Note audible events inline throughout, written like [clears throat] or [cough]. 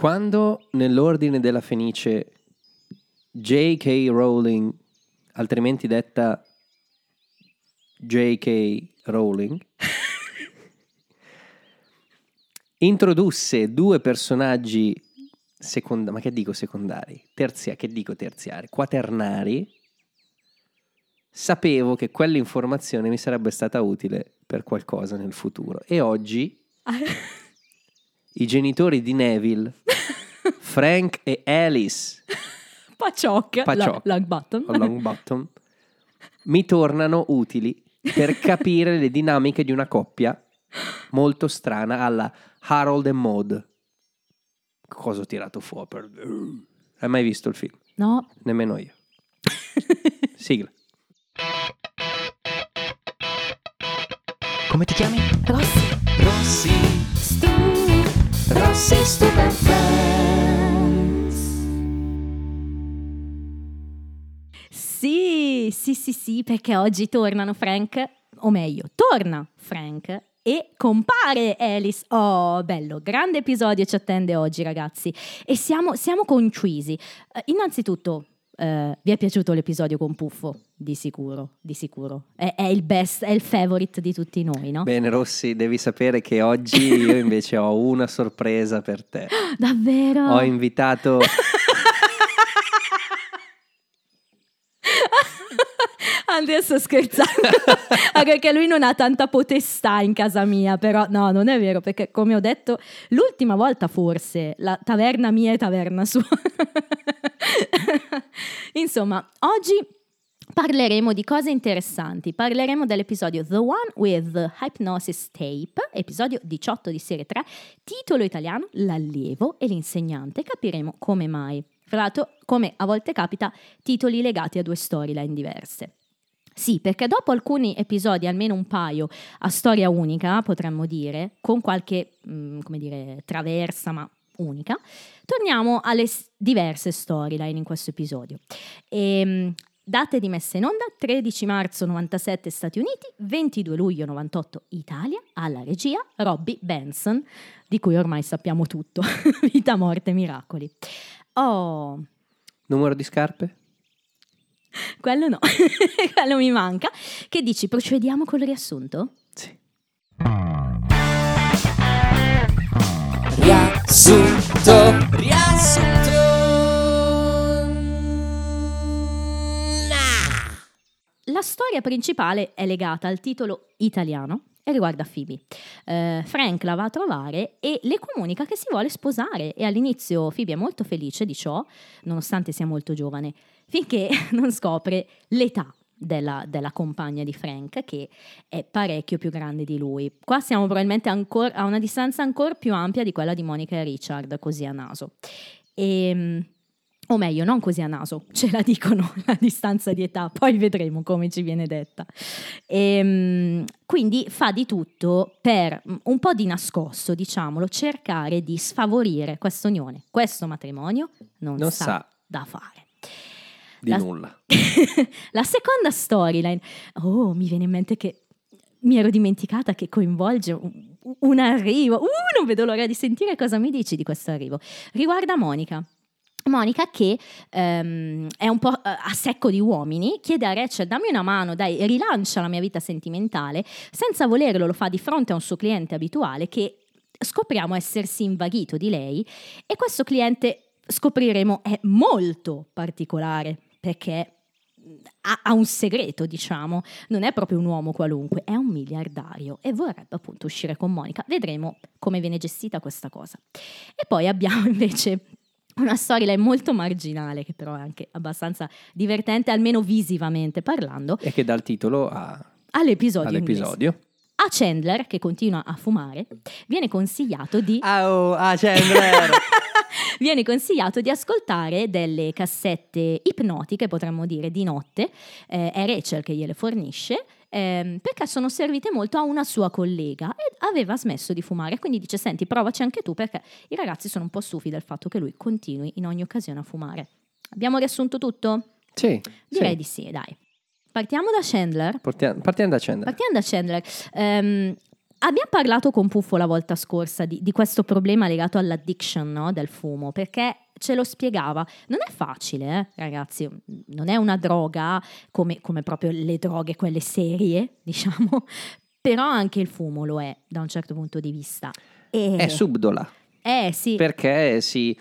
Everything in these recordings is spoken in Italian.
Quando nell'ordine della Fenice J.K. Rowling, altrimenti detta J.K. Rowling, [laughs] introdusse due personaggi secondari, ma che dico secondari? Terzia, che dico terziari? Quaternari. Sapevo che quell'informazione mi sarebbe stata utile per qualcosa nel futuro. E oggi [laughs] i genitori di Neville, [laughs] Frank e Alice Paciocca, Paciocca. Long bottom. o [laughs] Longbottom, mi tornano utili per capire le dinamiche di una coppia molto strana alla Harold e Maud. Cosa ho tirato fuori? Per... Hai mai visto il film? No, Nemmeno io. [laughs] Sigla. Come ti chiami? Rossi. Rossi. Stu. Rossi Stupid Sì, sì, sì, sì, perché oggi tornano Frank, o meglio, torna Frank e compare Alice. Oh, bello, grande episodio ci attende oggi, ragazzi. E siamo, siamo concisi. Eh, innanzitutto, eh, vi è piaciuto l'episodio con Puffo? Di sicuro, di sicuro. È, è il best, è il favorite di tutti noi, no? Bene, Rossi, devi sapere che oggi io invece ho una sorpresa per te. [gasps] Davvero? Ho invitato [laughs] [laughs] Andrea sto scherzando, [laughs] perché lui non ha tanta potestà in casa mia, però no, non è vero, perché come ho detto l'ultima volta forse, la taverna mia è taverna sua. [laughs] Insomma, oggi parleremo di cose interessanti, parleremo dell'episodio The One with the Hypnosis Tape, episodio 18 di serie 3, titolo italiano L'allievo e l'insegnante, capiremo come mai. Fra l'altro, come a volte capita, titoli legati a due storyline diverse. Sì, perché dopo alcuni episodi, almeno un paio, a storia unica, potremmo dire, con qualche, mm, come dire, traversa, ma unica, torniamo alle s- diverse storyline in questo episodio. Ehm, date di messa in onda 13 marzo 97 Stati Uniti, 22 luglio 98 Italia, alla regia Robbie Benson, di cui ormai sappiamo tutto, [laughs] vita, morte, miracoli. Oh, numero di scarpe? quello no, [laughs] quello mi manca. Che dici, procediamo col riassunto? Sì. Riassunto. Riassunto. La storia principale è legata al titolo italiano e riguarda Phoebe. Eh, Frank la va a trovare e le comunica che si vuole sposare e all'inizio Phoebe è molto felice di ciò, nonostante sia molto giovane, finché [laughs] non scopre l'età della, della compagna di Frank, che è parecchio più grande di lui. Qua siamo probabilmente ancora a una distanza ancora più ampia di quella di Monica e Richard, così a naso. E, o meglio, non così a naso, [laughs] ce la dicono la distanza di età, poi vedremo come ci viene detta. Ehm, quindi fa di tutto per mm, un po' di nascosto, diciamolo, cercare di sfavorire questa unione. Questo matrimonio non, Non sa, sa. da fare. Di La- nulla. [laughs] la seconda storyline, oh, mi viene in mente che mi ero dimenticata che coinvolge un, un arrivo. Uh, non vedo l'ora di sentire cosa mi dici di questo arrivo. Riguarda Monica. Monica che ehm, è un po' eh, a secco di uomini, chiede a Rachel dammi una mano, dai, rilancia la mia vita sentimentale, senza volerlo lo fa di fronte a un suo cliente abituale che scopriamo essersi invaghito di lei e questo cliente scopriremo è molto particolare perché ha, ha un segreto, diciamo, non è proprio un uomo qualunque, è un miliardario e vorrebbe appunto uscire con Monica. Vedremo come viene gestita questa cosa. E poi abbiamo [laughs] invece una storyline molto marginale, che però è anche abbastanza divertente, almeno visivamente parlando, E che dà il titolo a- all'episodio. all'episodio. A Chandler, che continua a fumare, viene consigliato di Ah, oh, ah, Chandler! [laughs] viene consigliato di ascoltare delle cassette ipnotiche, potremmo dire, di notte, eh, è Rachel che gliele fornisce, ehm, perché sono servite molto a una sua collega e aveva smesso di fumare, quindi dice senti provaci anche tu perché i ragazzi sono un po' stufi del fatto che lui continui in ogni occasione a fumare. Abbiamo riassunto tutto? sì, Direi sì. di sì, dai. Partiamo da Chandler. Portia- partiamo da Chandler. Partiamo da Chandler. Ehm, abbiamo parlato con Puffo la volta scorsa di, di questo problema legato all'addiction no, del fumo, perché ce lo spiegava. Non è facile, eh, ragazzi, non è una droga come, come proprio le droghe, quelle serie, [laughs] diciamo, però anche il fumo lo è da un certo punto di vista. E, È subdola. eh sì, perché si,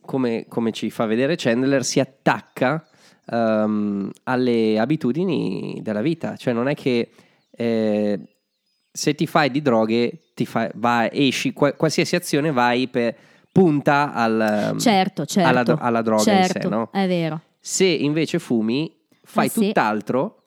come, come ci fa vedere Chandler, si attacca ehm, alle abitudini della vita. Cioè non è che eh, se ti fai di droghe, ti fai, vai, esci, qua- qualsiasi azione vai per punta al, certo, certo. alla, dro- alla droga in sé, certo, no? È vero. Se invece fumi, fai Eh sì. tutt'altro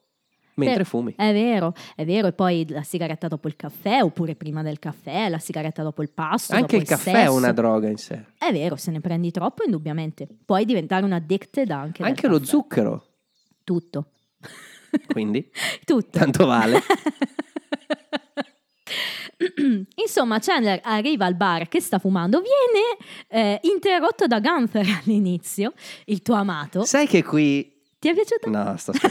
mentre fumi. È vero, è vero. E poi la sigaretta dopo il caffè, oppure prima del caffè, la sigaretta dopo il pasto. Anche dopo il caffè è sesso. una droga in sé. È vero, se ne prendi troppo, indubbiamente. Puoi diventare un addicted anche. Anche lo caffè. zucchero, Tutto. quindi [laughs] Tutto. tanto vale. [laughs] [clears throat] Insomma, Chandler arriva al bar che sta fumando, viene eh, interrotto da Gunther [laughs] all'inizio, il tuo amato. Sai che qui... Ti è piaciuto? No, sto. [laughs]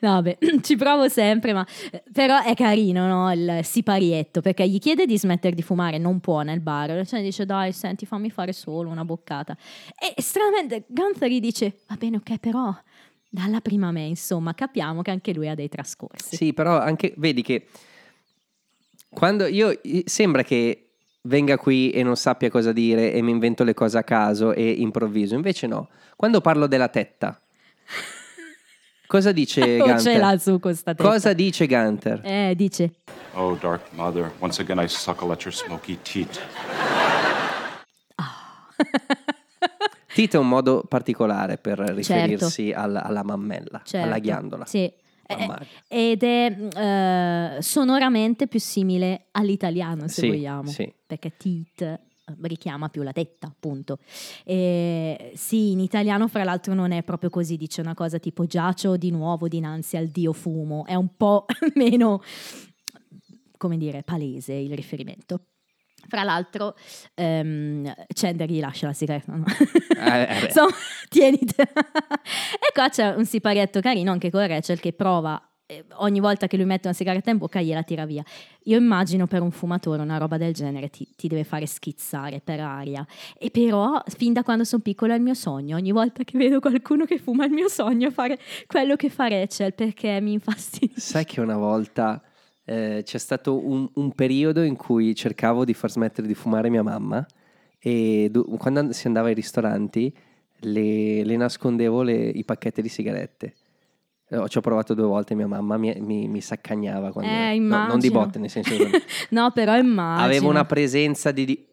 No, vabbè, [clears throat] ci provo sempre, ma eh, però è carino, no? Il siparietto, perché gli chiede di smettere di fumare, non può nel bar, cioè dice dai, senti, fammi fare solo una boccata. E stranamente Gunther gli dice, va bene, ok, però dalla prima me, insomma, capiamo che anche lui ha dei trascorsi. Sì, però anche vedi che quando io sembra che venga qui e non sappia cosa dire e mi invento le cose a caso e improvviso, invece no. Quando parlo della tetta, cosa dice Oh, ce l'ha su questa testa. Cosa dice Gunter? Eh, dice, Oh, Dark Mother, once again I suckle at your smoky teat. [laughs] Tito è un modo particolare per riferirsi al- alla mammella, certo, alla ghiandola. Sì. Eh, mammaria. ed è eh, sonoramente più simile all'italiano, se Sì, vogliamo, sì. perché tit eh, richiama più la tetta, appunto. E, sì, in italiano, fra l'altro, non è proprio così, dice una cosa tipo giacio di nuovo dinanzi al dio fumo, è un po' [laughs] meno, come dire, palese il riferimento. Fra l'altro, ehm, Chandler gli lascia la sigaretta. no? Eh, eh [laughs] tienite. e qua c'è un siparietto carino anche con Rachel che prova. eh, Ogni volta che lui mette una sigaretta in bocca gliela tira via. Io immagino per un fumatore una roba del genere ti, ti deve fare schizzare per aria. E però, fin da quando sono piccola, è il mio sogno. Ogni volta che vedo qualcuno che fuma, è il mio sogno fare quello che fa Rachel perché mi infastidisce. Sai che una volta eh, c'è stato un, un periodo in cui cercavo di far smettere di fumare mia mamma e du- quando si andava ai ristoranti le, le nascondevo le- i pacchetti di sigarette. Eh, Ci ho provato due volte, mia mamma mi, mi, mi saccagnava. Quando, Eh, no, non di botte, nel senso che [laughs] no, però immagino. avevo una presenza di... di-.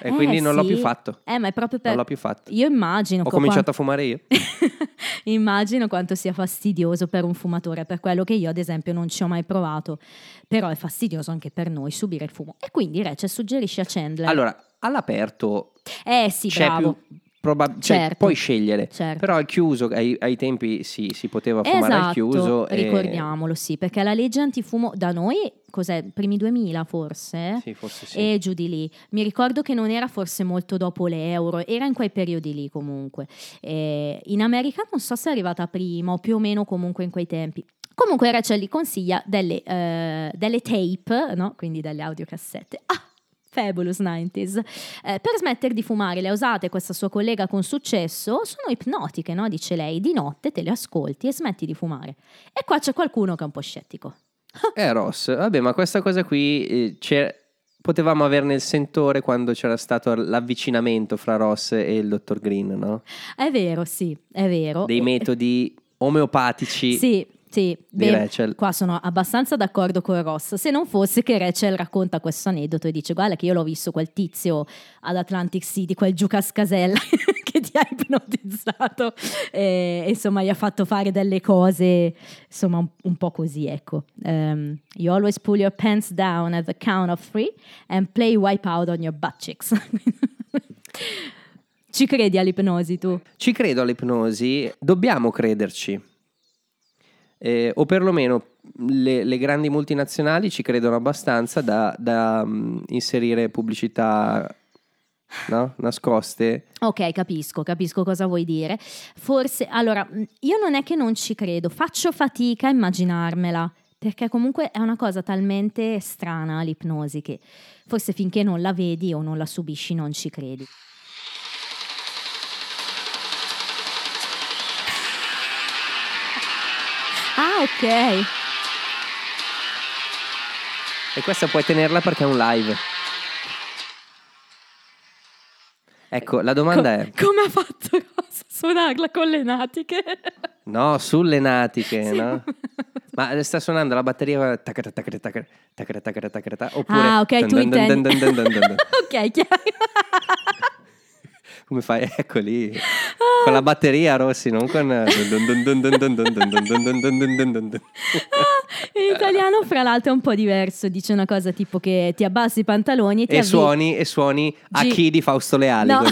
E Eh, quindi non l'ho sì. più fatto. Eh, ma è proprio per... Non l'ho più fatto. Io immagino... Ho co- cominciato a fumare io. [laughs] Immagino quanto sia fastidioso per un fumatore, per quello che io ad esempio non ci ho mai provato, però è fastidioso anche per noi subire il fumo. E quindi Rachel suggerisce a Chandler. Allora, all'aperto eh sì, c'è bravo. più probab- cioè, Certo. puoi scegliere. Certo. Però al chiuso, ai, ai tempi si, si poteva fumare Esatto, al chiuso. e- ricordiamolo, sì, perché la legge antifumo da noi, cos'è, primi 2000 forse? Sì, forse sì. E giù di lì. Mi ricordo che non era forse molto dopo l'euro, era in quei periodi lì comunque. E in America non so se è arrivata prima o più o meno comunque in quei tempi. Comunque Rachel gli consiglia delle, eh, delle tape, no? quindi delle audiocassette. Ah! Fabulous 90s. Eh, per smettere di fumare, le ha usate questa sua collega con successo, sono ipnotiche, no? dice lei, di notte te le ascolti e smetti di fumare. E qua c'è qualcuno che è un po' scettico. [laughs] Eh, Ross, vabbè, ma questa cosa qui eh, potevamo averne il sentore quando c'era stato l'avvicinamento fra Ross e il dottor Green, no? È vero, sì, è vero. Dei metodi omeopatici. Sì, sì, di beh, Rachel. Qua sono abbastanza d'accordo con Ross. Se non fosse che Rachel racconta questo aneddoto e dice: Guarda, che io l'ho visto quel tizio ad Atlantic City, quel giù cascasella [laughs] che ti ha ipnotizzato. E, insomma, gli ha fatto fare delle cose, insomma, un, un po' così, ecco. Um, you always pull your pants down at the count of three and play wipe out on your butt cheeks. [laughs] Ci credi all'ipnosi tu? Ci credo all'ipnosi, dobbiamo crederci. Eh, o perlomeno le, le grandi multinazionali ci credono abbastanza da, da, mm, inserire pubblicità no? nascoste. Ok, capisco, capisco cosa vuoi dire. Forse, allora, mh, io non è che non ci credo, faccio fatica a immaginarmela, perché comunque è una cosa talmente strana l'ipnosi che forse finché non la vedi o non la subisci non ci credi. Ah, ok. E questa puoi tenerla perché è un live. Ecco, la domanda Co- è... come ha fatto Rosa a suonarla con le natiche? No, sulle natiche, Sì. no? Ma sta suonando la batteria tacata, tacata, tacata, tacata, tacata, tacata, oppure Ah, ok, tu intendi. ok, chiaro come fai? Ecco lì, con la batteria Rossi, non con... In italiano, fra l'altro, è un po' diverso, dice una cosa tipo che ti abbassi i pantaloni e ti... E avvi... suoni, e suoni G... a chi di Fausto Leali. No.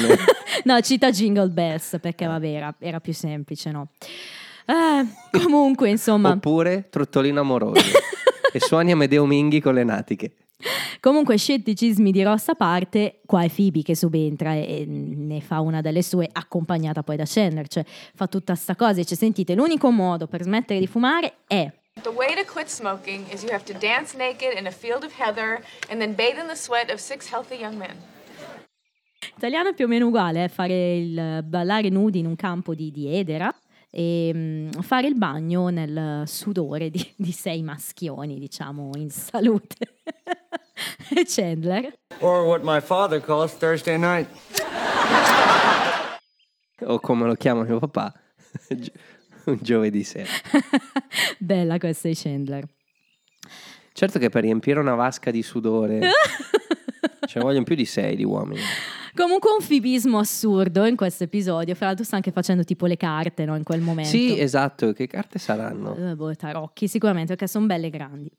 no, cita Jingle Bells, perché vabbè, era, era più semplice, no? Eh, comunque, insomma... Oppure Trottolino Amoroso. e suoni Amedeo Minghi con le natiche comunque scetticismi di Ross a parte, qua è Phoebe che subentra e, e ne fa una delle sue, accompagnata poi da Chandler, cioè fa tutta sta cosa e dice, sentite, l'unico modo per smettere di fumare è The way to quit smoking is you have to dance naked in a field of heather and then bathe in the sweat of six healthy young men. Italiano è più o meno uguale, eh, fare il ballare nudi in un campo di, di edera e mm, fare il bagno nel sudore di, di sei maschioni, diciamo, in salute. [laughs] e [laughs] Chandler? Or what my father calls Thursday night. O come lo chiama mio papà. [laughs] Un giovedì sera. [laughs] Bella questa di Chandler. Certo che per riempire una vasca di sudore ce ne vogliono più di sei di uomini. Comunque un fibismo assurdo in questo episodio, fra l'altro sta anche facendo tipo le carte no, in quel momento. Sì, esatto. Che carte saranno? Eh, boh, tarocchi sicuramente perché sono belle grandi.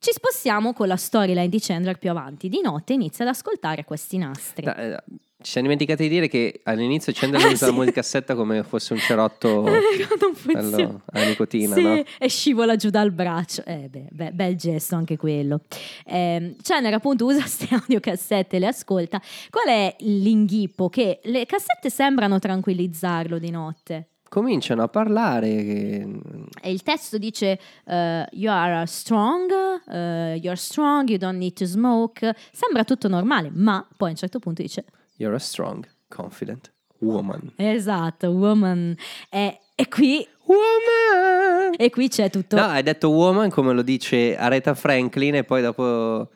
Ci spostiamo con la storyline di Chandler più avanti. Di notte inizia ad ascoltare questi nastri. Da- eh, ci siamo dimenticati di dire che all'inizio Chandler Eh, usa sì. la musicassetta come fosse un cerotto [laughs] Eh, alla nicotina, Sì, no? e scivola giù dal braccio. Eh, beh, beh, bel gesto anche quello. Ehm, Chandler appunto usa queste audiocassette e le ascolta. Qual è l'inghippo? Che le cassette sembrano tranquillizzarlo di notte. Cominciano a parlare che... E il testo dice eh, You are strong, eh, you're strong, you don't need to smoke. Sembra tutto normale, ma poi a un certo punto dice You're a strong, confident woman. Esatto, woman. E, e qui, Woman! e qui c'è tutto. No, hai detto woman come lo dice Aretha Franklin e poi dopo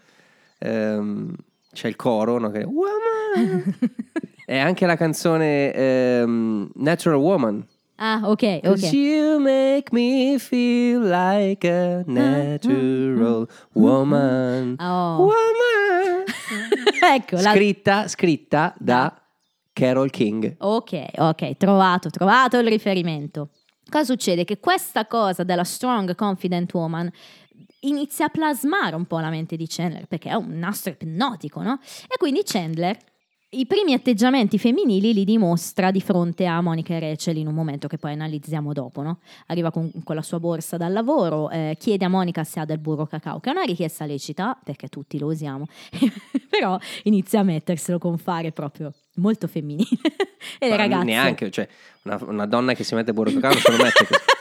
ehm, c'è il coro, no? Che woman! [laughs] e anche la canzone ehm, Natural Woman. Ah, ok, 'Cause ok. you make me feel like a natural woman. Oh. Woman! [laughs] ecco, la... Scritta, scritta da Carol King. Ok, ok, trovato, trovato il riferimento. Cosa succede? Che questa cosa della strong, confident woman inizia a plasmare un po' la mente di Chandler, perché è un nastro ipnotico, no? E quindi Chandler i primi atteggiamenti femminili li dimostra di fronte a Monica e Rachel in un momento che poi analizziamo dopo, no? Arriva con, con la sua borsa dal lavoro, eh, chiede a Monica se ha del burro cacao, che è una richiesta lecita, perché tutti lo usiamo, [laughs] però inizia a metterselo con fare proprio molto femminile. [laughs] e le Ma ragazze... Neanche, cioè, una, una donna che si mette burro cacao se lo mette così. [laughs]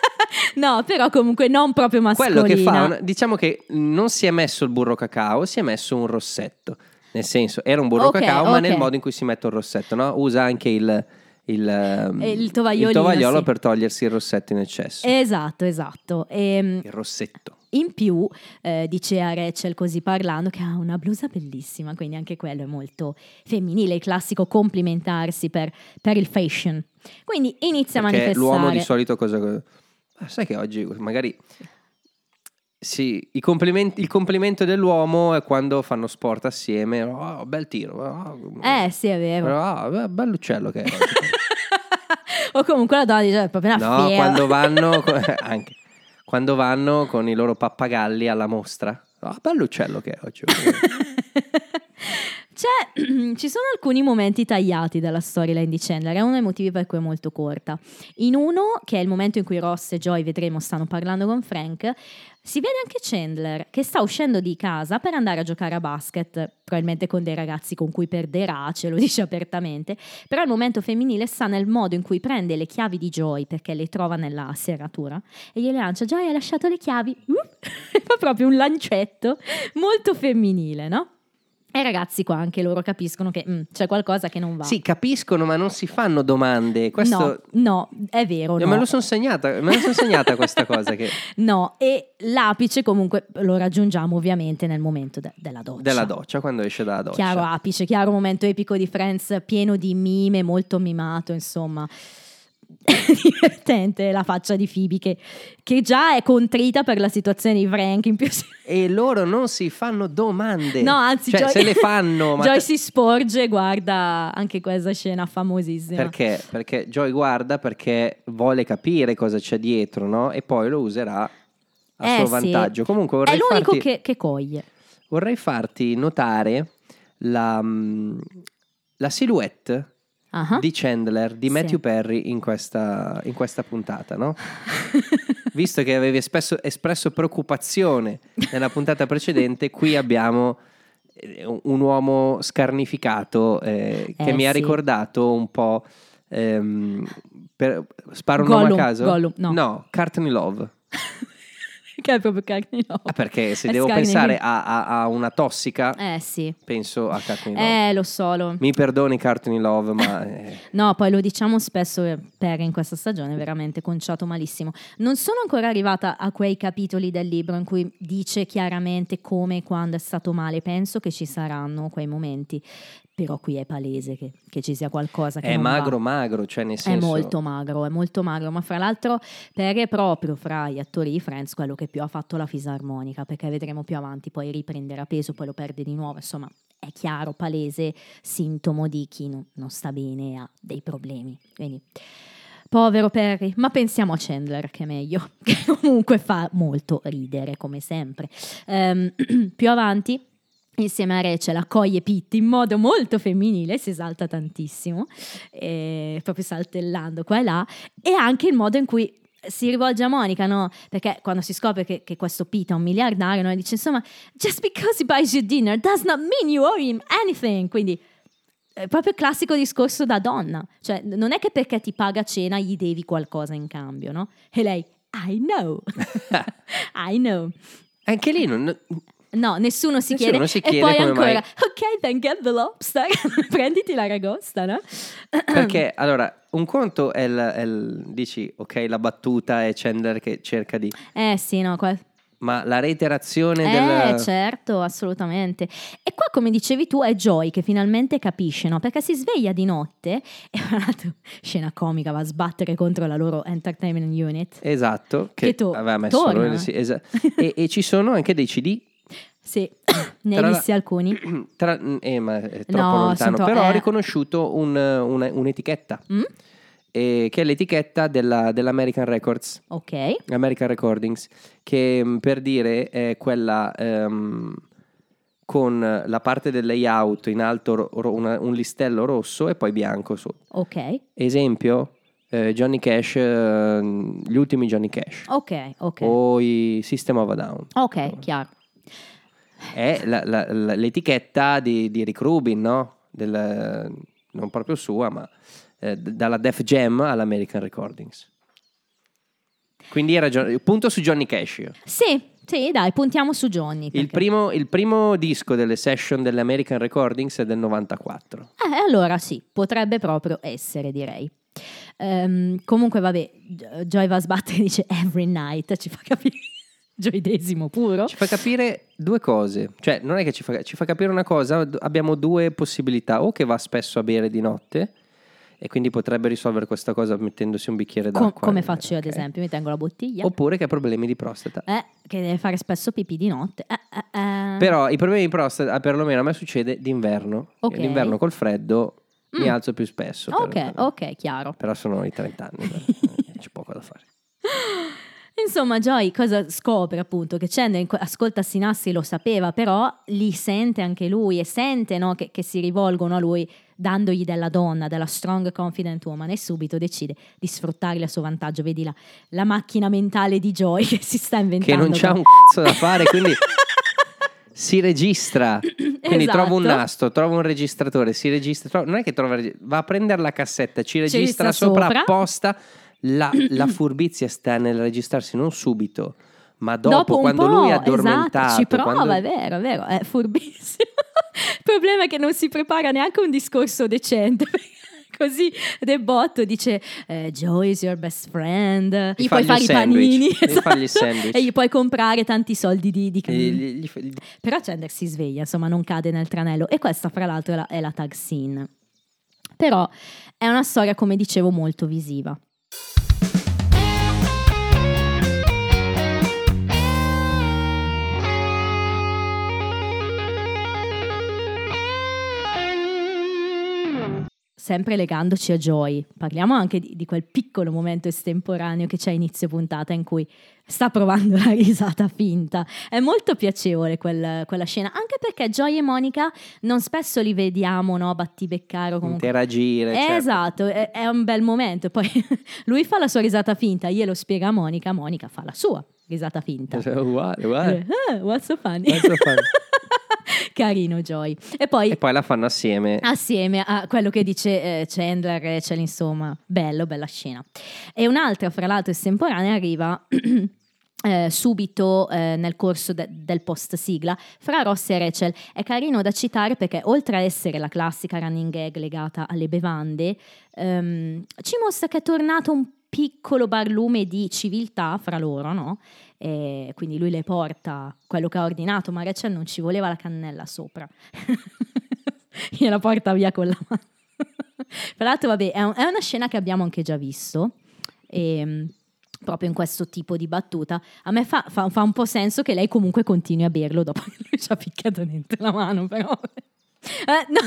No, però comunque non proprio mascolina. Quello che fa, diciamo che non si è messo il burro cacao, si è messo un rossetto. Nel senso, era un burro Ok, cacao, ma ok. nel modo in cui si mette il rossetto, no? Usa anche il, il, ehm, E il tovagliolino, tovagliolo sì. per togliersi il rossetto in eccesso. Esatto, esatto. E, Il rossetto. in più eh, dice a Rachel così parlando che ha una blusa bellissima, quindi anche quello è molto femminile, il classico complimentarsi per, per il fashion. Quindi inizia a Perché manifestare. l'uomo di solito cosa... Sai che oggi magari... Sì, complimenti- il complimento dell'uomo è quando fanno sport assieme. Oh, bel tiro. oh, Eh sì, è vero. Be- bell'uccello che è. oggi. [laughs] o comunque la donna dice "È proprio una No, fiera". quando vanno, [laughs] anche, quando vanno con i loro pappagalli alla mostra. Ah, bell'uccello che è oggi. [laughs] C'è- [clears throat] ci sono alcuni momenti tagliati dalla storyline di Chandler, è uno dei motivi per cui è molto corta. In uno, che è il momento in cui Ross e Joy, vedremo, stanno parlando con Frank, si vede anche Chandler che sta uscendo di casa per andare a giocare a basket, probabilmente con dei ragazzi con cui perderà, ce lo [laughs] dice apertamente, però il momento femminile sta nel modo in cui prende le chiavi di Joy, perché le trova nella serratura, e gliele lancia, Joy hai lasciato le chiavi? Uh, [laughs] fa proprio un lancetto molto femminile, no? E i ragazzi qua anche loro capiscono che mm, c'è qualcosa che non va. Sì, capiscono, ma non si fanno domande. Questo... No, no, è vero. No. Me lo sono segnata, me lo son segnata questa cosa che... [laughs] No, e l'apice comunque lo raggiungiamo ovviamente nel momento de- della doccia. della doccia, quando esce dalla doccia. Chiaro apice, chiaro momento epico di Friends, pieno di mime, molto mimato, insomma. [laughs] Divertente la faccia di Phoebe che, che già è contrita per la situazione di Frank in più E loro non si fanno domande. No, anzi, Cioè, Joy, se le fanno, ma Joy si sporge e guarda anche questa scena famosissima. perché? Perché Joy guarda perché vuole capire cosa c'è dietro, no? E poi lo userà a Eh, suo sì. vantaggio. Comunque È vorrei l'unico farti, che, che coglie. vorrei farti notare la, mm, la silhouette Ah. di Chandler, di Sì. Matthew Perry in questa, in questa puntata, no? [laughs] Visto che avevi espresso, espresso preoccupazione nella puntata precedente, qui abbiamo eh, un uomo scarnificato eh, che Eh, mi ha sì. ricordato un po'. ehm, per- sparo un nome Gollum, a caso? Gollum, no. no, Courtney Love. [laughs] è proprio Love. Ah, perché se È devo Courtney pensare a, a- a una tossica, Eh sì. penso a Courtney Love. Eh, lo so. Lo... Mi perdoni Courtney Love, ma [laughs] eh, No, poi lo diciamo spesso, eh, per in questa stagione è veramente conciato malissimo. Non sono ancora arrivata a quei capitoli del libro in cui dice chiaramente come e quando è stato male. Penso che ci saranno quei momenti, però qui è palese che, che ci sia qualcosa che è magro, va. magro, cioè nel È senso... molto magro, è molto magro, ma fra l'altro Perry è proprio fra gli attori di Friends quello che più ha fatto la fisarmonica, perché vedremo più avanti, poi riprenderà peso, poi lo perde di nuovo, insomma è chiaro, palese, sintomo di chi non, non sta bene ha dei problemi. Quindi, povero Perry, ma pensiamo a Chandler che è meglio, [laughs] che comunque fa molto ridere come sempre. Ehm, [clears throat] più avanti insieme a Rachel accoglie Pitt in modo molto femminile, si esalta tantissimo, eh, proprio saltellando qua e là, e anche il modo in cui si rivolge a Monica, no? Perché quando si scopre che, che questo Pitt è un miliardario, no? dice insomma, just because he buys you dinner does not mean you owe him anything. Quindi è proprio il classico discorso da donna, cioè non è che perché ti paga cena gli devi qualcosa in cambio, no? E lei, I know, [laughs] [laughs] I know. Anche lì non... No, nessuno si Nessuno chiede. si e chiede poi come ancora, mai. ok, then get the lobster. [laughs] Prenditi la ragosta, no? [clears throat] Perché allora, un conto è il, è il- dici, ok, la battuta è Chandler che cerca di... Eh sì, no, qua... Ma la reiterazione Eh, del... certo, assolutamente. E qua, come dicevi tu, è Joy che finalmente capisce, no? Perché si sveglia di notte e, tra l'altro, [laughs] scena comica, va a sbattere contro la loro entertainment unit. Esatto, che, Che to- aveva messo loro- sì, esa- [laughs] e, e ci sono anche dei CD. Sì, [coughs] ne hai visti alcuni? [coughs] Tra- eh, ma è troppo No, lontano, sono tro- però ho eh. riconosciuto un- una- un'etichetta, Mm? eh, che è l'etichetta della- dell'American Records. Ok, American Recordings, che mh, per dire è quella ehm, con la parte del layout in alto ro- ro- una- un listello rosso e poi bianco su. ok, Esempio, eh, Johnny Cash, eh, gli ultimi Johnny Cash ok, ok. o i System of a Down. Ok, chiaro. È la- la- la- l'etichetta di, di Rick Rubin, no? Del- non proprio sua, ma eh, dalla Def Jam all'American Recordings. Quindi era punto su Johnny Cash. io. Sì, sì, dai, puntiamo su Johnny. Il perché- primo, il primo disco delle session dell'American Recordings è del 94. Eh, allora sì, potrebbe proprio essere, direi. Ehm, comunque, vabbè, Joy va sbattere e [laughs] dice every night, ci fa capire gioidesimo puro. Ci fa capire due cose, cioè non è che ci fa, ci fa capire una cosa, abbiamo due possibilità, o che va spesso a bere di notte e quindi potrebbe risolvere questa cosa mettendosi un bicchiere d'acqua. come faccio io, ad ok? esempio, mi tengo la bottiglia. Oppure che ha problemi di prostata. Eh, che deve fare spesso pipì di notte. Eh, eh, eh. Però i problemi di prostata, perlomeno a me succede d'inverno. Ok. D'inverno col freddo mi Mm. alzo più spesso. Ok, ok, chiaro. Però sono i 30 anni, quindi c'è poco da fare. [laughs] Insomma, Joy cosa scopre appunto? Che Chandler ascolta Sinastri, lo sapeva, però li sente anche lui e sente no, che, che si rivolgono a lui dandogli della donna, della strong confident woman e subito decide di sfruttarli a suo vantaggio. Vedi la, la macchina mentale di Joy [laughs] che si sta Che inventando. non c'ha un [laughs] cazzo da fare, quindi si registra. [clears throat] Quindi Esatto. trova un nastro, trova un registratore, si registra. trova- non è che trova, va a prendere la cassetta, ci registra registra sopra, sopra. apposta. La, la [clears throat] furbizia sta nel registrarsi non subito, ma dopo, un quando lui è addormentato. esatto, ci prova, quando- è vero, è vero, è furbissimo. Il [laughs] problema è che non si prepara neanche un discorso decente. [laughs] Così debotto dice eh, Joy is your best friend, gli, fa puoi gli fare i panini gli gli esatto, e gli puoi comprare tanti soldi di, di Gli- gli- gli gli- Però Chandler si sveglia, insomma non cade nel tranello e questa fra l'altro è la, è la tag scene. Però è una storia, come dicevo, molto visiva. Sempre legandoci a Joy, parliamo anche di, di quel piccolo momento estemporaneo che c'è a inizio puntata in cui sta provando la [laughs] risata finta. È molto piacevole quel- quella scena, anche perché Joy e Monica non spesso li vediamo, no, battibeccare o comunque... interagire. certo. Esatto, è, è un bel momento. Poi [laughs] lui fa la sua risata finta, glielo spiega a Monica, Monica fa la sua risata finta. [laughs] Uguale, uguale. Eh, what's so funny? What's so funny? [laughs] Carino Joy. E poi E poi la fanno assieme. assieme a quello che dice eh, Chandler, Rachel, insomma, bello, bella scena. E un'altra, fra l'altro, estemporanea arriva [clears throat] eh, subito eh, nel corso de- del post sigla fra Ross e Rachel. È carino da citare perché oltre a essere la classica running gag legata alle bevande, ehm, ci mostra che è tornato un piccolo barlume di civiltà fra loro, no? E quindi lui le porta quello che ha ordinato, ma Rachel non ci voleva la cannella sopra. [laughs] Gliela porta via con la mano. [laughs] Tra l'altro, vabbè, è, un- è una scena che abbiamo anche già visto. E, proprio in questo tipo di battuta. A me fa, fa- fa un po' senso che lei comunque continui a berlo dopo [laughs] che lui ci ha picchiato dentro la mano, però... Eh, no.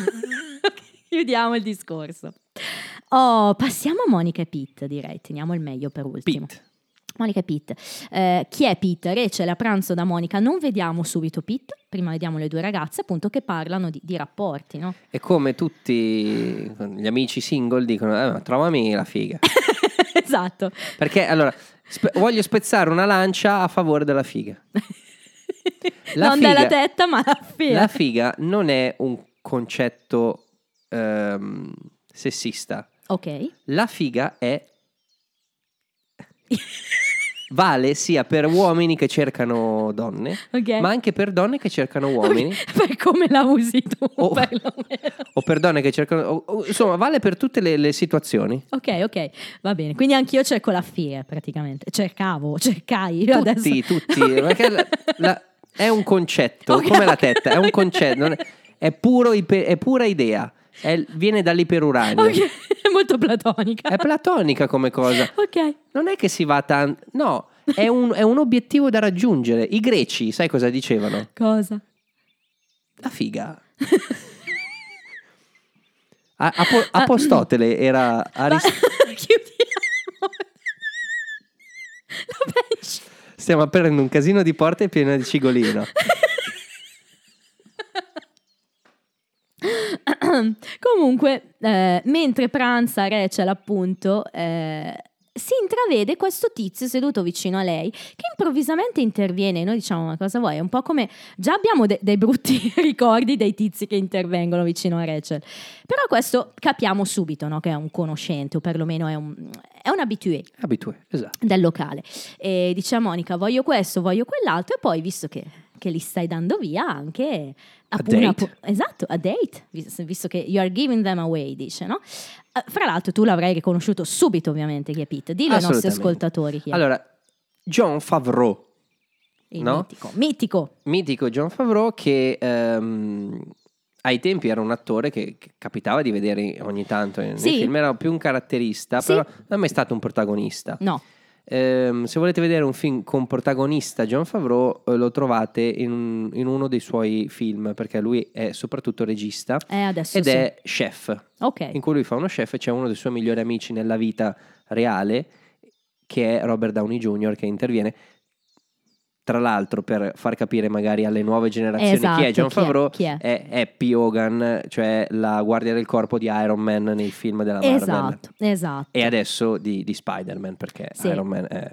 Chiudiamo il discorso. Oh, passiamo a Monica e Pete, direi. Teniamo il meglio per ultimo. Pete. Monica e Pete. Eh, chi è Pete? Rachel a pranzo da Monica. Non vediamo subito Pete, prima vediamo le due ragazze appunto che parlano di, di rapporti, no? E come tutti gli amici single dicono, eh, ma trovami la figa. [laughs] esatto. Perché allora, spe- voglio spezzare una lancia a favore della figa. [laughs] La non figa- della tetta, ma la figa. La figa non è un concetto ehm, sessista. ok. La figa è... [laughs] Vale sia per uomini che cercano donne, Ok. ma anche per donne che cercano uomini. [laughs] per come la usi tu, perlomeno. [laughs] o per donne che cercano... o- o- insomma, vale per tutte le, le situazioni. Ok, ok, va bene. Quindi anch'io cerco la figa, praticamente. Cercavo, cercai. Tutti, adesso... tutti. Perché la- la- è un concetto, [laughs] come la tetta, è un concetto, è, è puro è pura idea, È- viene dall'iperuranio. Ok, è molto platonica. È platonica come cosa. ok. Non è che si va tanto... No, è un, è un obiettivo da raggiungere. I greci, sai cosa dicevano? Cosa? La figa. [laughs] A- Apo- Apostotele era... Va- Arist- [laughs] Chiudiamo. La bench. Stiamo aprendo un casino di porte pieno di cigolino. [laughs] [clears throat] Comunque, eh, mentre pranza Rachel, appunto, eh, si intravede questo tizio seduto vicino a lei che improvvisamente interviene. Noi diciamo: Ma cosa vuoi? È un po' come già abbiamo de- dei brutti [laughs] ricordi dei tizi che intervengono vicino a Rachel. Però questo capiamo subito no? che è un conoscente, o perlomeno è un, è un habitué Abitue, esatto. del locale. E dice a Monica: Voglio questo, voglio quell'altro, e poi visto che, che li stai dando via anche A una esatto, a date, vis- visto che you are giving them away, dice, no? Eh, fra l'altro, tu l'avrai riconosciuto subito, ovviamente, chi è Pete. Dillo ai nostri ascoltatori chi è. Allora, John Favreau, Il no? mitico. Mitico. mitico John Favreau che ehm, ai tempi era un attore che, che capitava di vedere ogni tanto nei Sì. film, era più un caratterista, Sì. però non è mai stato un protagonista. No. Ehm, se volete vedere un film con protagonista John Favreau eh, lo trovate in, in uno dei suoi film perché lui è soprattutto regista Eh, ed sì. è chef Ok. in cui lui fa uno chef e c'è uno dei suoi migliori amici nella vita reale che è Robert Downey Jr. che interviene. Tra l'altro, per far capire magari alle nuove generazioni chi Esatto, è John chi è- Favreau, chi è? è Happy Hogan, cioè la guardia del corpo di Iron Man nei film della Marvel. Esatto, esatto. E adesso di, di Spider-Man, perché Sì. Iron Man è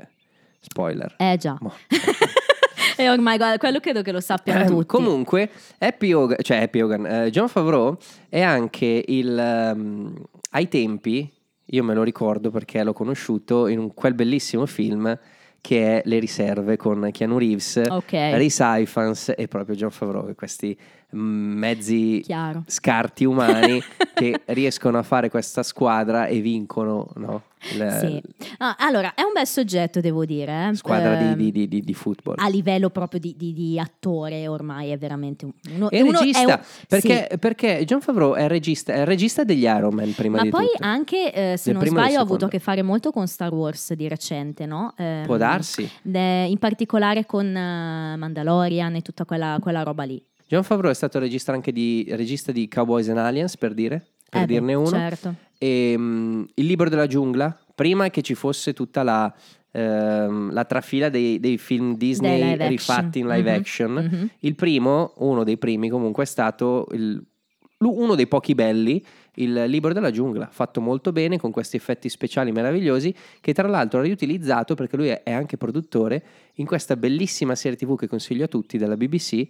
spoiler. Eh già. Mo- [laughs] e ormai guarda, quello credo che lo sappiano Eh, tutti. Comunque, Happy Hogan, cioè Happy Hogan, eh, John Favreau è anche il ehm, ai tempi, io me lo ricordo perché l'ho conosciuto in un- quel bellissimo film che è Le riserve con Keanu Reeves, Ok. Rhys Ifans e proprio John Favreau, questi mezzi Chiaro. scarti umani [laughs] che riescono a fare questa squadra e vincono, no? Il- Sì. Ah, allora, è un bel soggetto, devo dire. eh. squadra di- Ehm, di, di- di- di football. A livello proprio di, di- di attore, ormai è veramente un- uno, E uno- regista, un- perché, sì. perché John Favreau è il regista, è regista degli Iron Man prima Ma di poi tutto. anche, eh, se Del non sbaglio, ha avuto a che fare molto con Star Wars di recente, no? Ehm, Può darsi. in particolare con eh, Mandalorian e tutta quella, quella roba lì. John Favreau è stato regista anche di, regista di Cowboys and Aliens, per dire, per Eh dirne uno. Certo. E, mm, il libro della giungla, prima che ci fosse tutta la, ehm, la trafila dei, dei film Disney Dei rifatti in live Mhm, action, mhm. il primo, uno dei primi comunque, è stato il- uno dei pochi belli, il libro della giungla, fatto molto bene con questi effetti speciali meravigliosi, che tra l'altro ha riutilizzato perché lui è anche produttore in questa bellissima serie TV che consiglio a tutti della BBC,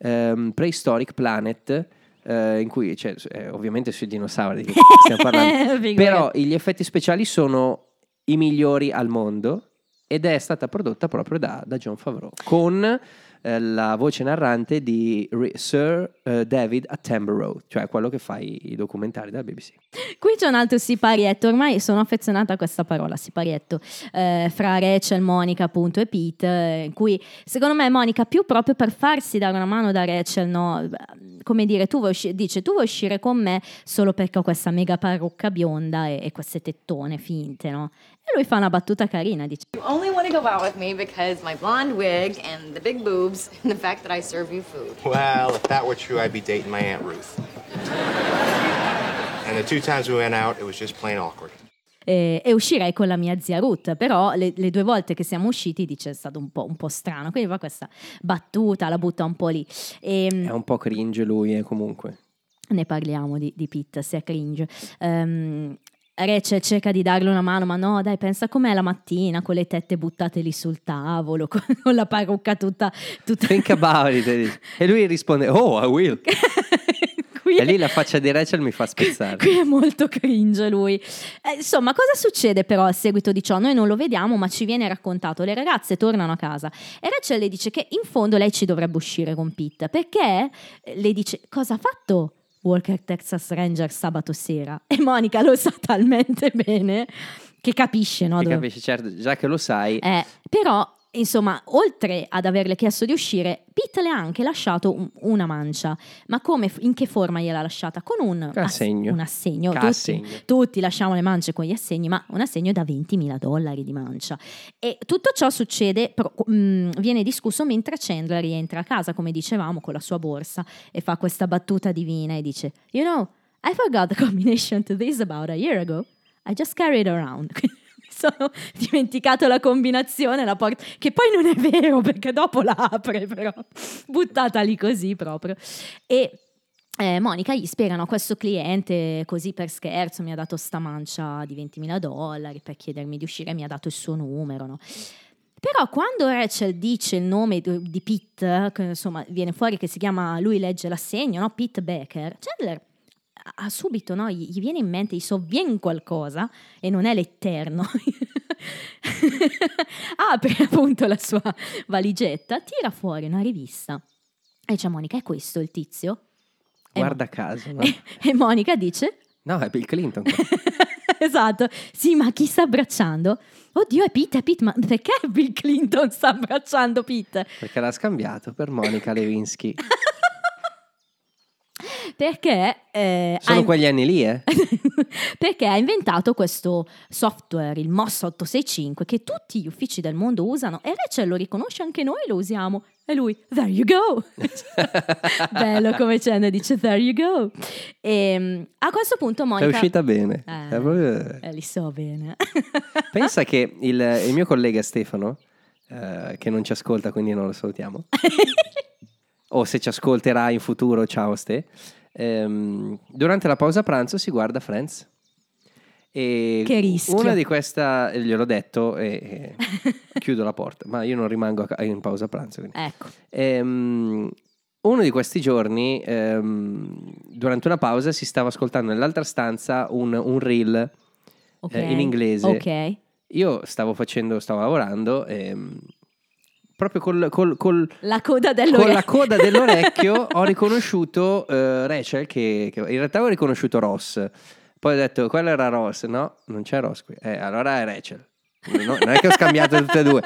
ehm, Prehistoric Planet. eh, in cui c'è eh, ovviamente sui dinosauri di [laughs] stiamo parlando Figurati. però gli effetti speciali sono i migliori al mondo ed è stata prodotta proprio da, da John Favreau con eh, la voce narrante di Sir eh, David Attenborough, cioè quello che fa i, i documentari della BBC. Qui c'è un altro siparietto, ormai sono affezionata a questa parola, siparietto, eh, fra Rachel, Monica appunto e Pete, eh, in cui secondo me Monica più proprio per farsi dare una mano da Rachel, no, come dire, tu vuoi usci- dice tu vuoi uscire con me solo perché ho questa mega parrucca bionda e, e queste tettone finte, no? E lui fa una battuta carina, dice You only want to go out with me because my blonde wig and the big boobs and the fact that I serve you food. Well, if that were true, I'd be dating my Aunt Ruth. and the two times we went out, it was just plain awkward. E, e uscirei con la mia zia Ruth, però le, le due volte che siamo usciti dice è stato un po', un po' strano, quindi fa questa battuta, la butta un po' lì. E, È un po' cringe lui eh, comunque. ne parliamo di, di Pete, se è cringe. Ehm, Rachel cerca di darle una mano, ma no, dai, pensa com'è la mattina con le tette buttate lì sul tavolo, con, [laughs] con la parrucca tutta... tutta... Think about it. E lui risponde, oh, I will. [laughs] Qui E lì la faccia di Rachel mi fa spezzare. Qui è molto cringe lui. Eh, insomma, cosa succede però a seguito di ciò? Noi non lo vediamo, ma ci viene raccontato. Le ragazze tornano a casa e Rachel le dice che in fondo lei ci dovrebbe uscire con Pete perché eh, le dice cosa ha fatto Walker Texas Ranger sabato sera? E Monica lo sa talmente bene che capisce, no? Ti dove- capisci, certo, già che lo sai, eh, però, insomma, oltre ad averle chiesto di uscire, Pete le ha anche lasciato un- una mancia. Ma come, in che forma gliel'ha lasciata? Con un ass- Assegno. un assegno. Tutti, tutti lasciamo le mance con gli assegni, ma un assegno da 20.000 dollari di mancia. E tutto ciò succede, pro- mm, viene discusso mentre Chandler rientra a casa, come dicevamo, con la sua borsa e fa questa battuta divina e dice, You know, I forgot the combination to this about a year ago. I just carried it around. Sono [laughs] dimenticato la combinazione, la porta, che poi non è vero [laughs] perché dopo la apre, però [laughs] buttata lì così proprio. E eh, Monica gli spiegano questo cliente così per scherzo mi ha dato sta mancia di 20.000 dollari per chiedermi di uscire, mi ha dato il suo numero, no? Però quando Rachel dice il nome di Pete, che insomma viene fuori che si chiama, lui legge l'assegno, no? Pete Becker, Chandler ha- subito, no? Gli, gli viene in mente, gli sovviene qualcosa e non è l'Eterno. [laughs] Apre appunto la sua valigetta, tira fuori una rivista e dice a Monica, è questo il tizio? E guarda Mo- caso. [laughs] No? E, e Monica dice, no, è Bill Clinton. [laughs] esatto, sì, ma chi sta abbracciando? Oddio, è Pete, è Pete, ma perché Bill Clinton sta abbracciando Pete? perché l'ha scambiato per Monica Lewinsky. Perché... eh, Sono ha- quegli anni lì, eh? [laughs] perché ha inventato questo software, il MOS 865, che tutti gli uffici del mondo usano e Rachel lo riconosce, anche noi lo usiamo. E lui, there you go! [laughs] Bello come Chandler dice, there you go! E mm, a questo punto È Monica... uscita bene. Eh. È proprio- Eh, li so bene. [laughs] Pensa che il, il mio collega Stefano, eh, che non ci ascolta, quindi non lo salutiamo, o se ci ascolterà in futuro, ciao Ste, ehm, durante la pausa pranzo si guarda Friends. E Che rischio. Una di questa, gliel'ho detto e, e [laughs] chiudo la porta, ma io non rimango a in pausa pranzo. quindi. ecco. Ehm, uno di questi giorni, ehm, durante una pausa, si stava ascoltando nell'altra stanza un, un reel ok. eh, in inglese. Ok. Io stavo facendo, stavo lavorando, ehm, proprio col, col- col- La coda con dell'orecchio. la coda dell'orecchio [laughs] ho riconosciuto eh, Rachel, che, che- in realtà avevo riconosciuto Ross. Poi ho detto, quello era Ross. No, non c'è Ross qui. Eh, allora è Rachel. No, non è che ho scambiato tutte e due.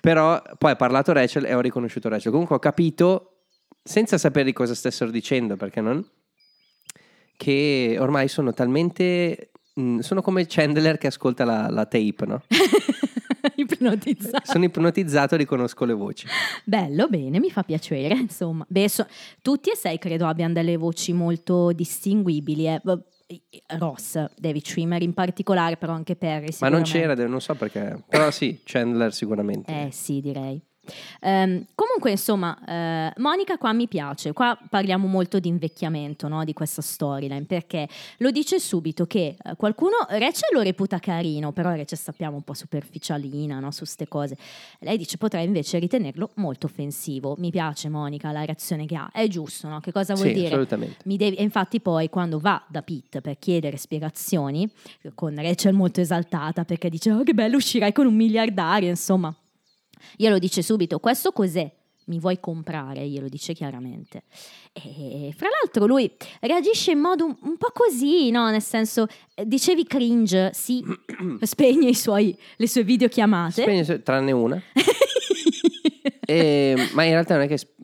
Però poi ha parlato Rachel e ho riconosciuto Rachel. Comunque ho capito, senza sapere di cosa stessero dicendo, perché non... Che ormai sono talmente... mh, Sono come Chandler che ascolta la, la tape, no? [laughs] Ipnotizzato. Sono ipnotizzato e riconosco le voci. Bello, bene, mi fa piacere, insomma. Beh, so- tutti e sei credo abbiano delle voci molto distinguibili. eh. Beh, Ross, David Schwimmer in particolare, però anche Perry. Ma non c'era, non so perché. Però sì, Chandler sicuramente. Eh sì, direi. Ehm, comunque, insomma, eh, Monica qua mi piace. Qua parliamo molto di invecchiamento no, di questa storyline perché lo dice subito che eh, qualcuno Rachel lo reputa carino, però Rachel sappiamo un po' superficialina no, su ste cose. Lei dice potrei invece ritenerlo molto offensivo. Mi piace Monica la reazione che ha, è giusto, no? Che cosa vuol Sì, dire? assolutamente. Mi devi- e infatti poi quando va da Pete per chiedere spiegazioni, con Rachel molto esaltata perché dice oh che bello uscirai con un miliardario, insomma, glielo dice subito, questo cos'è? Mi vuoi comprare? Glielo dice chiaramente. E fra l'altro lui reagisce in modo un, un po' così, no? Nel senso, eh, dicevi cringe, sì, [clears throat] spegne i suoi, le sue videochiamate. Spegne tranne una. [laughs] E- ma in realtà non è che... sp-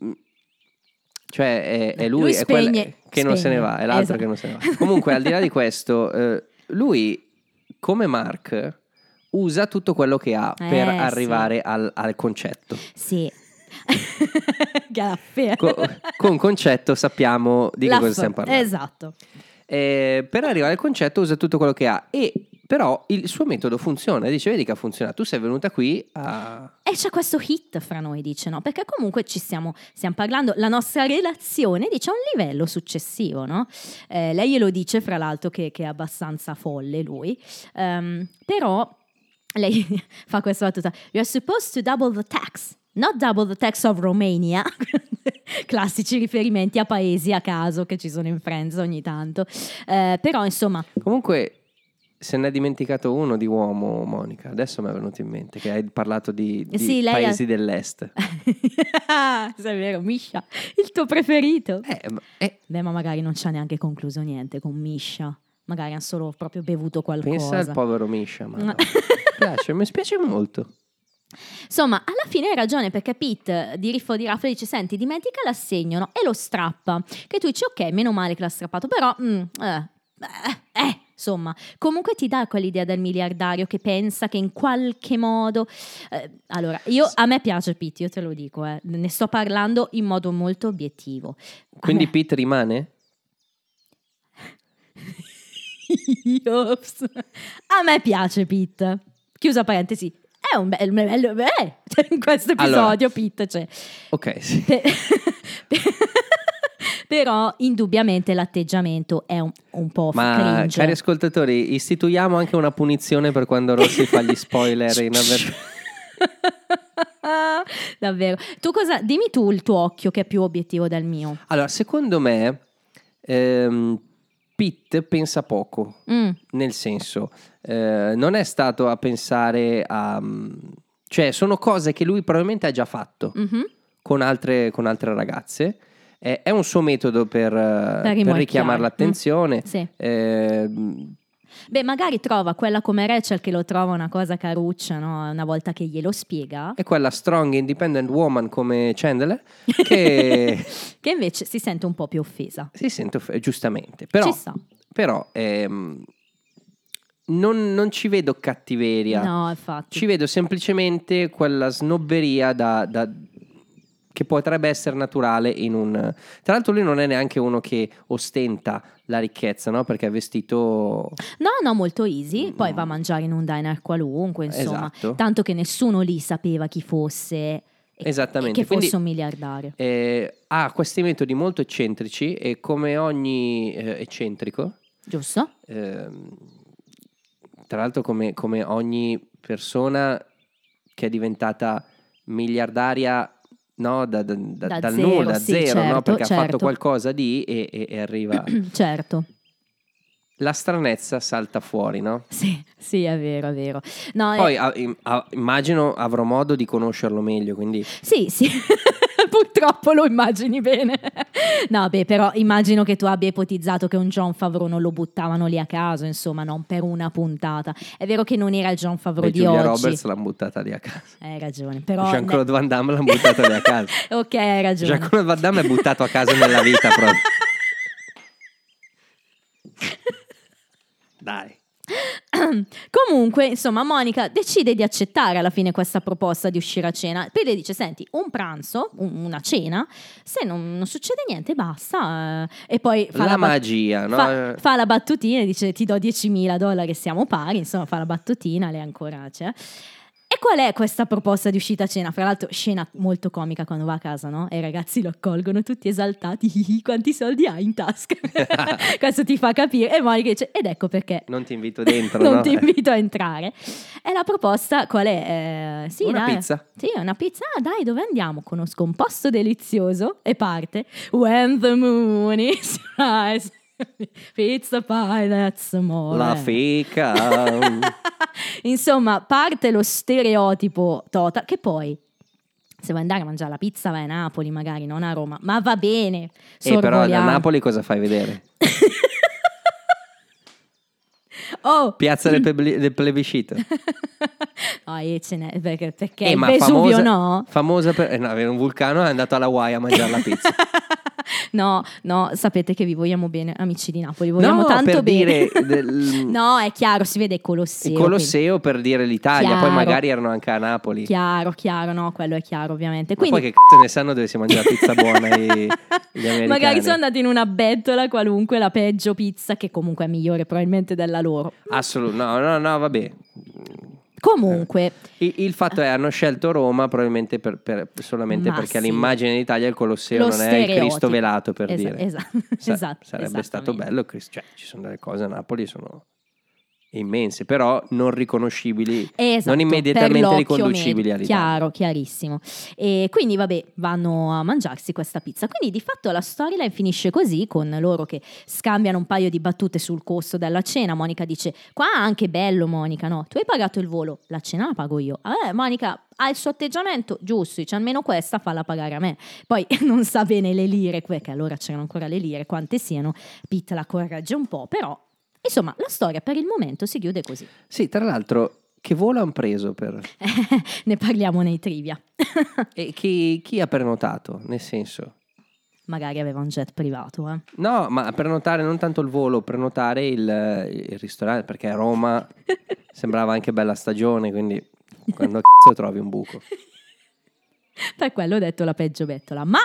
Cioè è, è lui, Lui è quella spegne- che non se ne spegne, va, è l'altro esatto. che non se ne va. Comunque al di là di questo, eh, lui come Mark usa tutto quello che ha per Eh, sì. arrivare al, al concetto. Sì. [laughs] Gaffia. Co- con concetto sappiamo di che La cosa f- stiamo parlando. Esatto. Eh, per arrivare al concetto usa tutto quello che ha e però il suo metodo funziona. Dice, vedi che ha funzionato. Tu sei venuta qui a... E c'è questo hit fra noi, dice no? Perché comunque ci stiamo, stiamo parlando, la nostra relazione dice a un livello successivo, no? Eh, lei glielo dice, fra l'altro, che, che è abbastanza folle lui, Ehm, però lei [laughs] fa questa battuta, you're supposed to double the tax. Not double the tax of Romania, [laughs] classici riferimenti a paesi a caso che ci sono in Friends ogni tanto. Eh, però insomma, Comunque se ne è dimenticato uno di uomo, Monica. Adesso mi è venuto in mente che hai parlato di, di Sì, lei ha- paesi dell'est. [laughs] È vero, Misha, il tuo preferito. Eh, ma- eh, Beh, ma magari non ci ha neanche concluso niente con Misha. Magari hanno solo proprio bevuto qualcosa. pensa al povero Misha. Ma No. piace, mi spiace molto. Insomma, alla fine hai ragione perché Pete di Riffo di Raffle dice: Senti, dimentica l'assegno no? e lo strappa. Che tu dici: Ok, meno male che l'ha strappato, però, mm, eh, eh, eh, insomma, comunque ti dà quell'idea del miliardario che pensa che in qualche modo. eh, allora, io, a me piace Pete, io te lo dico, eh, ne sto parlando in modo molto obiettivo. A Quindi me- Pete rimane? [laughs] Ops. A me piace Pete. Chiusa parentesi. È un bel, bello, beh, in questo Allora. episodio Pete c'è. Ok, sì. Pe- [laughs] Però indubbiamente l'atteggiamento è un, un po' Ma cringe. cari ascoltatori, istituiamo anche una punizione per quando Rossi fa gli spoiler in avver- [laughs] Davvero. Tu cosa dimmi tu il tuo occhio che è più obiettivo del mio. Allora, secondo me ehm, Pitt pensa poco. Mm, Nel senso, eh, non è stato a pensare a... mm, Cioè, sono cose che lui probabilmente ha già fatto mhm. con, altre, con altre ragazze. È un suo metodo per, eh, per richiamare l'attenzione. Mm, sì. Eh, Beh, magari trova quella come Rachel che lo trova una cosa caruccia, no? Una volta che glielo spiega. è quella strong independent woman come Chandler [laughs] che Che invece si sente un po' più offesa. si sente off- giustamente. Però, però ehm, non, non ci vedo cattiveria. No, infatti. Ci vedo semplicemente quella snobberia da, da- che potrebbe essere naturale in un... Tra l'altro lui non è neanche uno che ostenta la ricchezza, no? Perché è vestito... No, no, molto easy. Poi va a mangiare in un diner qualunque, insomma. Esatto. Tanto che nessuno lì sapeva chi fosse. Esattamente, che quindi- fosse un miliardario. eh, ha questi metodi molto eccentrici e come ogni eh, eccentrico, Giusto? ehm, tra l'altro come, come ogni persona che è diventata miliardaria no, da- da- da- Da dal zero, nulla, da sì, zero, no? certo, perché ha fatto certo. qualcosa di e, e- e arriva. [clears throat] certo. La stranezza salta fuori, no? Sì, sì, è vero, è vero. No, Poi eh, ah, im- ah, immagino avrò modo di conoscerlo meglio, quindi Sì, sì. [laughs] Purtroppo lo immagini bene. No, beh, però immagino che tu abbia ipotizzato che un John Favreau non lo buttavano lì a caso, insomma, non per una puntata. È vero che non era il John Favreau e di Giulia oggi. Roberts l'hanno buttata lì a casa. Hai ragione, però... Jean-Claude Van Damme l'hanno buttata lì a casa. [laughs] ok, hai ragione. Jean-Claude Van Damme è buttato a casa nella vita proprio. [laughs] Dai. [clears throat] Comunque, insomma, Monica decide di accettare alla fine questa proposta di uscire a cena. Poi le dice: Senti, un pranzo, un- una cena, se non, non succede niente, basta. eh." E poi fa La la, bat- magia, no? Fa, fa la battutina e dice: Ti do 10.000 dollari, siamo pari. Insomma, fa la battutina, lei ancora c'è. E qual è questa proposta di uscita a cena? Fra l'altro, scena molto comica quando va a casa, no? E i ragazzi lo accolgono tutti esaltati. [laughs] "Ihi, Quanti soldi hai in tasca? [laughs] Questo ti fa capire. E Monica dice: Ed ecco perché Non ti invito dentro, [laughs] non no? ti invito a entrare. E la proposta qual è? Eh, sì, Una dai. pizza. Sì, una pizza. Ah, dai, dove andiamo? Conosco un posto delizioso e parte. When the moon is rising. [laughs] Pizza pie, that's more. La feca. [laughs] Insomma, parte lo stereotipo total che poi se vuoi andare a mangiare la pizza vai a Napoli magari, non a Roma, ma va bene. e però da sorvoliamo. Napoli cosa fai vedere? [laughs] Oh, Piazza del, plebiscito. del plebiscito. no, e ce n'è, perché, perché Eh, Vesuvio famosa, no? Famosa per... eh, no, avere un vulcano è andato alla Hawaii a mangiare la pizza. [laughs] No, no, sapete che vi vogliamo bene, amici di Napoli, vogliamo no, tanto bene. dire... del- [laughs] no, è chiaro, si vede Colosseo. Il Colosseo per dire l'Italia, poi Chiaro. magari erano anche a Napoli. quindi- Chiaro, chiaro, no, quello è chiaro ovviamente. Ma Quindi poi che cazzo ne sanno dove si mangia la pizza buona i- [laughs] gli americani? magari sono andati in una bettola qualunque, la peggio pizza, che comunque è migliore probabilmente della loro. Assolutamente, no, no, no, vabbè. Comunque, Il, il fatto è hanno scelto Roma probabilmente per- per- solamente Ma perché sì. all'immagine d'Italia il Colosseo Lo non è il stereotipo. Cristo velato per Esa- dire. esa- Sa- [laughs] esatto, sarebbe stato esattamente. bello, cioè ci sono delle cose a Napoli sono immense, però non riconoscibili, Esatto, non immediatamente riconducibili all'Italia. Chiaro, chiarissimo. E quindi, vabbè, vanno a mangiarsi questa pizza. Quindi, di fatto, la storyline finisce così, con loro che scambiano un paio di battute sul costo della cena. Monica dice, qua anche bello, Monica, no? Tu hai pagato il volo, la cena la pago io. Eh, Monica ha il suo atteggiamento, giusto, dice almeno questa falla pagare a me. Poi [laughs] non sa bene le lire, perché allora c'erano ancora le lire, quante siano. Pete la corregge un po', però... Insomma, la storia per il momento si chiude così. Sì, tra l'altro, che volo hanno preso per... [laughs] ne parliamo nei trivia. [laughs] e chi, chi ha prenotato? Nel senso... Magari aveva un jet privato, eh. No, ma prenotare non tanto il volo, prenotare il, il ristorante, perché a Roma [laughs] sembrava anche bella stagione, quindi quando cazzo trovi un buco? Per quello ho detto la peggio bettola. Ma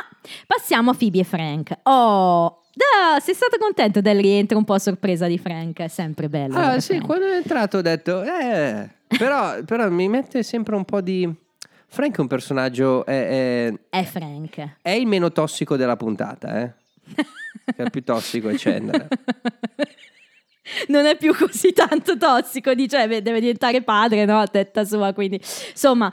passiamo a Phoebe e Frank. Oh, da, sei stato contento del rientro un po' a sorpresa di Frank? È sempre bello. Ah sì, Frank. quando è entrato ho detto, eh, però, però mi mette sempre un po' di... Frank è un personaggio, è, è- È Frank. è il meno tossico della puntata, eh? Il più tossico è Chandler. [laughs] non è più così tanto tossico, dice, deve diventare padre, no? A tetta sua, quindi... Insomma...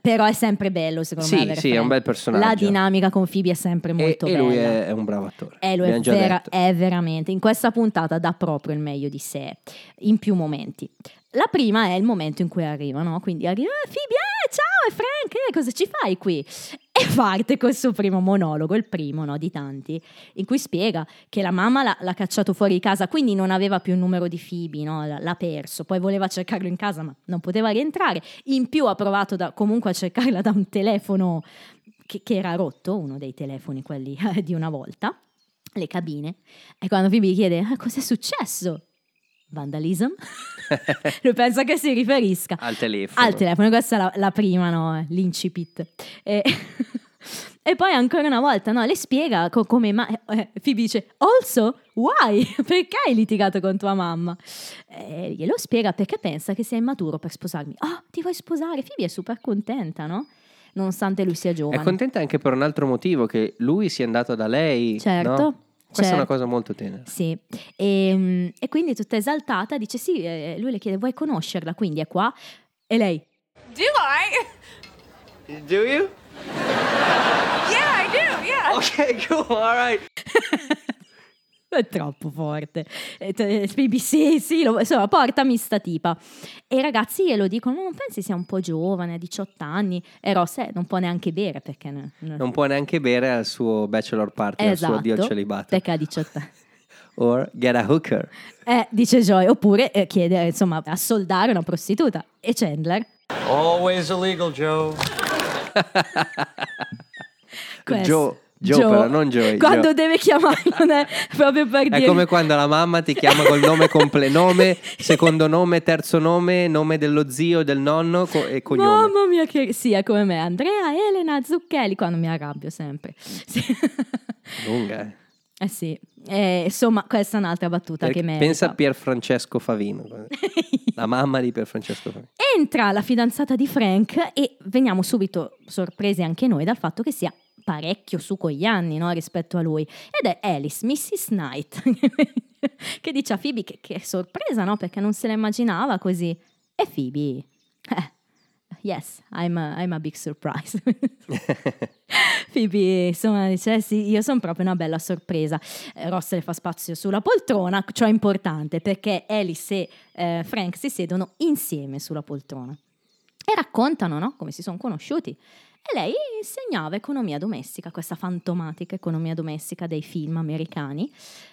Però è sempre bello, secondo Sì, me. sì, è Frank. un bel personaggio. La dinamica con Phoebe è sempre E, molto e bella. lui è, è un bravo attore. Eh, lui è, vera- è veramente, in questa puntata dà proprio il meglio di sé, in più momenti. La prima è il momento in cui arriva, no? Quindi arriva, "Eh, Phoebe, eh, ciao, è Frank, eh, cosa ci fai qui? E parte col suo primo monologo, il primo, no, di tanti, in cui spiega che la mamma l'ha, l'ha cacciato fuori di casa, quindi non aveva più il numero di Phoebe, no? L'ha perso, poi voleva cercarlo in casa, ma non poteva rientrare. In più ha provato da- comunque a cercarla da un telefono che, che era rotto, uno dei telefoni quelli [laughs] di una volta, le cabine. E quando Phoebe chiede "Ah, cos'è successo? Vandalism? [laughs] lui pensa che si riferisca Al telefono. al telefono, questa è la, la prima, no? L'incipit. E, [laughs] e poi ancora una volta, no? Le spiega co- come ma- eh, Phoebe dice, also, why? [laughs] Perché hai litigato con tua mamma? E glielo spiega perché pensa che sia immaturo per sposarmi. Oh, ti vuoi sposare? Phoebe è super contenta, no? Nonostante lui sia È giovane. contenta anche per un altro motivo, che lui sia andato da lei. Certo, no? Questa è una certo. cosa molto tenera. Sì, e, mm, e quindi tutta esaltata dice sì, eh, lui le chiede vuoi conoscerla, quindi è qua e lei Do I? Do you? Yeah, I do, yeah. Okay, cool. All right. [laughs] [laughs] è troppo forte. E te- Phoebe, sì, sì, lo- insomma, portami sta tipa. E i ragazzi glielo dicono, "Ma non pensi sia un po' giovane, ha 18 anni? E Ross eh, non può neanche bere perché... ne- ne- Non può neanche bere al suo bachelor party, al suo addio al Esatto, celibato. perché ha 18 anni. [laughs] [laughs] Or get a hooker. Eh, dice Joy, oppure eh, chiede insomma a soldare una prostituta. E Chandler? Always illegal, Joe. Questo. Joe, Joe però, non Joey. Quando Joe. deve chiamarlo [laughs] non è proprio per È dire... come quando la mamma ti chiama col nome completo, nome, secondo nome, terzo nome, nome dello zio, del nonno co- e cognome. Mamma mia, che è come me. Andrea, Elena, Zucchelli, quando mi arrabbio sempre. [laughs] Sì. Lunga, eh. Eh sì, Eh, insomma, questa è un'altra battuta Perché che merita. pensa a Pier Francesco Favino, la mamma di Pier Francesco Favino. Entra la fidanzata di Frank e veniamo subito sorpresi anche noi dal fatto che sia parecchio su con gli anni no, rispetto a lui. Ed è Alice, Mrs. Knight, [laughs] che dice a Phoebe che, che è sorpresa, no? Perché non se la immaginava così. E Phoebe, eh, yes, I'm a, I'm a big surprise. [laughs] Phoebe, insomma, dice, "Eh sì, io sono proprio una bella sorpresa. Eh, Ross le fa spazio sulla poltrona, ciò è importante perché Alice e eh, Frank si siedono insieme sulla poltrona e raccontano no, come si sono conosciuti. E lei insegnava economia domestica, questa fantomatica economia domestica dei film americani.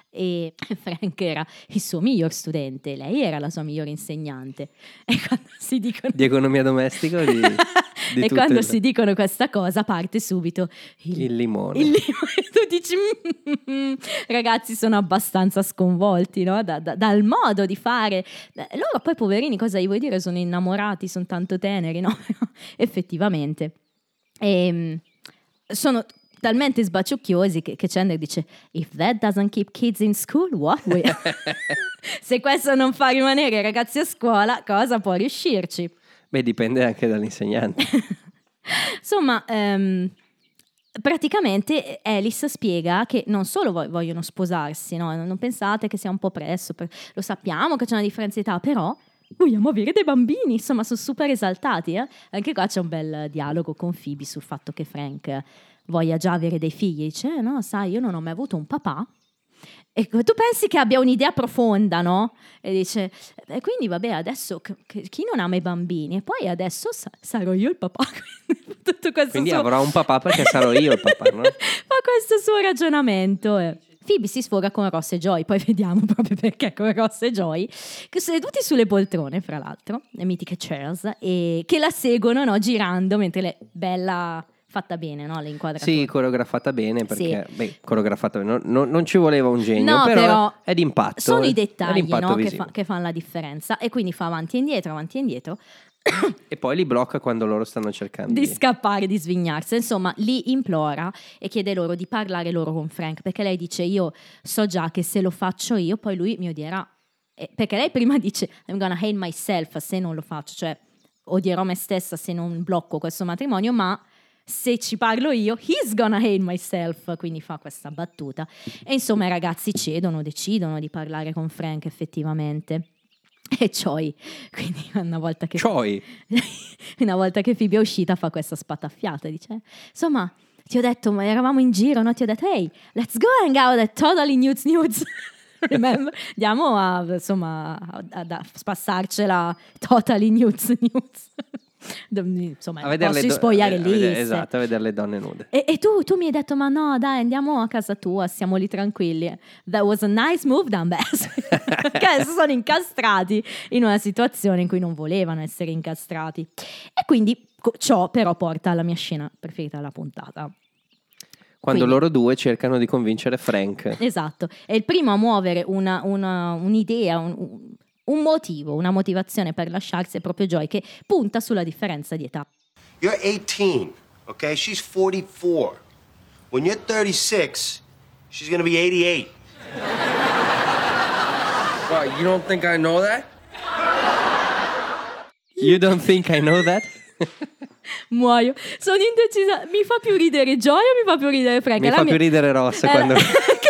E [laughs] Frank era il suo miglior studente, lei era la sua migliore insegnante. E quando si dicono Di economia domestica di, [laughs] di e quando le- si dicono questa cosa parte subito il, Il limone. il limone. [laughs] Tu dici, "Mm, ragazzi, sono abbastanza sconvolti no? Da- da- dal modo di fare. Loro poi, poverini, cosa gli vuoi dire? Sono innamorati, sono tanto teneri, no? Effettivamente. Ehm, sono talmente sbaciucchiosi che, che Chandler dice if that doesn't keep kids in school what will [laughs] se questo non fa rimanere i ragazzi a scuola cosa può riuscirci Beh, dipende anche dall'insegnante. [laughs] Insomma, ehm, praticamente Alice spiega che non solo vo- vogliono sposarsi, no? non pensate che sia un po' presto, per- lo sappiamo che c'è una differenza di età, però vogliamo avere dei bambini, insomma sono super esaltati. eh. Anche qua c'è un bel dialogo con Phoebe sul fatto che Frank voglia già avere dei figli, dice "Eh, no, sai, io non ho mai avuto un papà. E tu pensi che abbia un'idea profonda, no? E dice, e quindi vabbè, adesso chi non ama i bambini? E poi adesso sa- sarò io il papà. [laughs] Quindi Tutto Quindi suo- avrò un papà perché sarò io il papà, no? [laughs] Fa questo suo ragionamento. eh. Phoebe si sfoga con Ross e Joy, poi [laughs] vediamo proprio perché con Ross e Joy, che seduti sulle poltrone, fra l'altro, le mitiche chairs, e che la seguono, no, girando, mentre lei, bella, fatta bene, no, le inquadrature. Sì, coreografata bene perché, beh, coreografata bene, non, non- non ci voleva un genio, No, però, però è d'impatto. Sono i È dettagli no, che, fa- che fanno la differenza e quindi fa avanti e indietro, avanti e indietro [coughs] E poi li blocca quando loro stanno cercando di scappare, di svignarsi. Insomma, li implora e chiede loro di parlare loro con Frank perché lei dice io so già che se lo faccio io poi lui mi odierà. E- perché lei [laughs] prima dice I'm gonna hate myself se non lo faccio, cioè odierò me stessa se non blocco questo matrimonio, ma se ci parlo io, he's gonna hate myself, quindi fa questa battuta. E insomma i ragazzi cedono, decidono di parlare con Frank effettivamente. [laughs] E Choi, quindi [laughs] una volta che... Choi. [laughs] una volta che Phoebe è uscita fa questa spataffiata, dice, insomma, ti ho detto, ma eravamo in giro, no? Ti ho detto, hey, let's go hang out at Totally Nudes Nudes. Remember? Andiamo a, insomma, a, a- a spassarcela Totally Nudes Nudes. Insomma, A vedere le posso spogliare lì. esatto, a vedere le donne nude. e, e tu, tu mi hai detto, ma no, dai, andiamo a casa tua, siamo lì tranquilli. That was a nice move, Dan Bass. [laughs] che adesso sono incastrati in una situazione in cui non volevano essere incastrati. E quindi ciò però porta alla mia scena preferita della puntata. Quando Quindi- loro due cercano di convincere Frank. Esatto, è il primo a muovere una- una- un'idea, un- un- motivo, una motivazione per lasciarsi è proprio Joy che punta sulla differenza di età. You're 18, okay? She's 44. When you're 36, she's gonna be 88. What, you don't think I know that? You don't think I know that? [laughs] Muoio, sono indecisa, mi fa più ridere Joy o mi fa più ridere Frank? Mi la fa mia- più ridere Ross la- quando... [laughs] che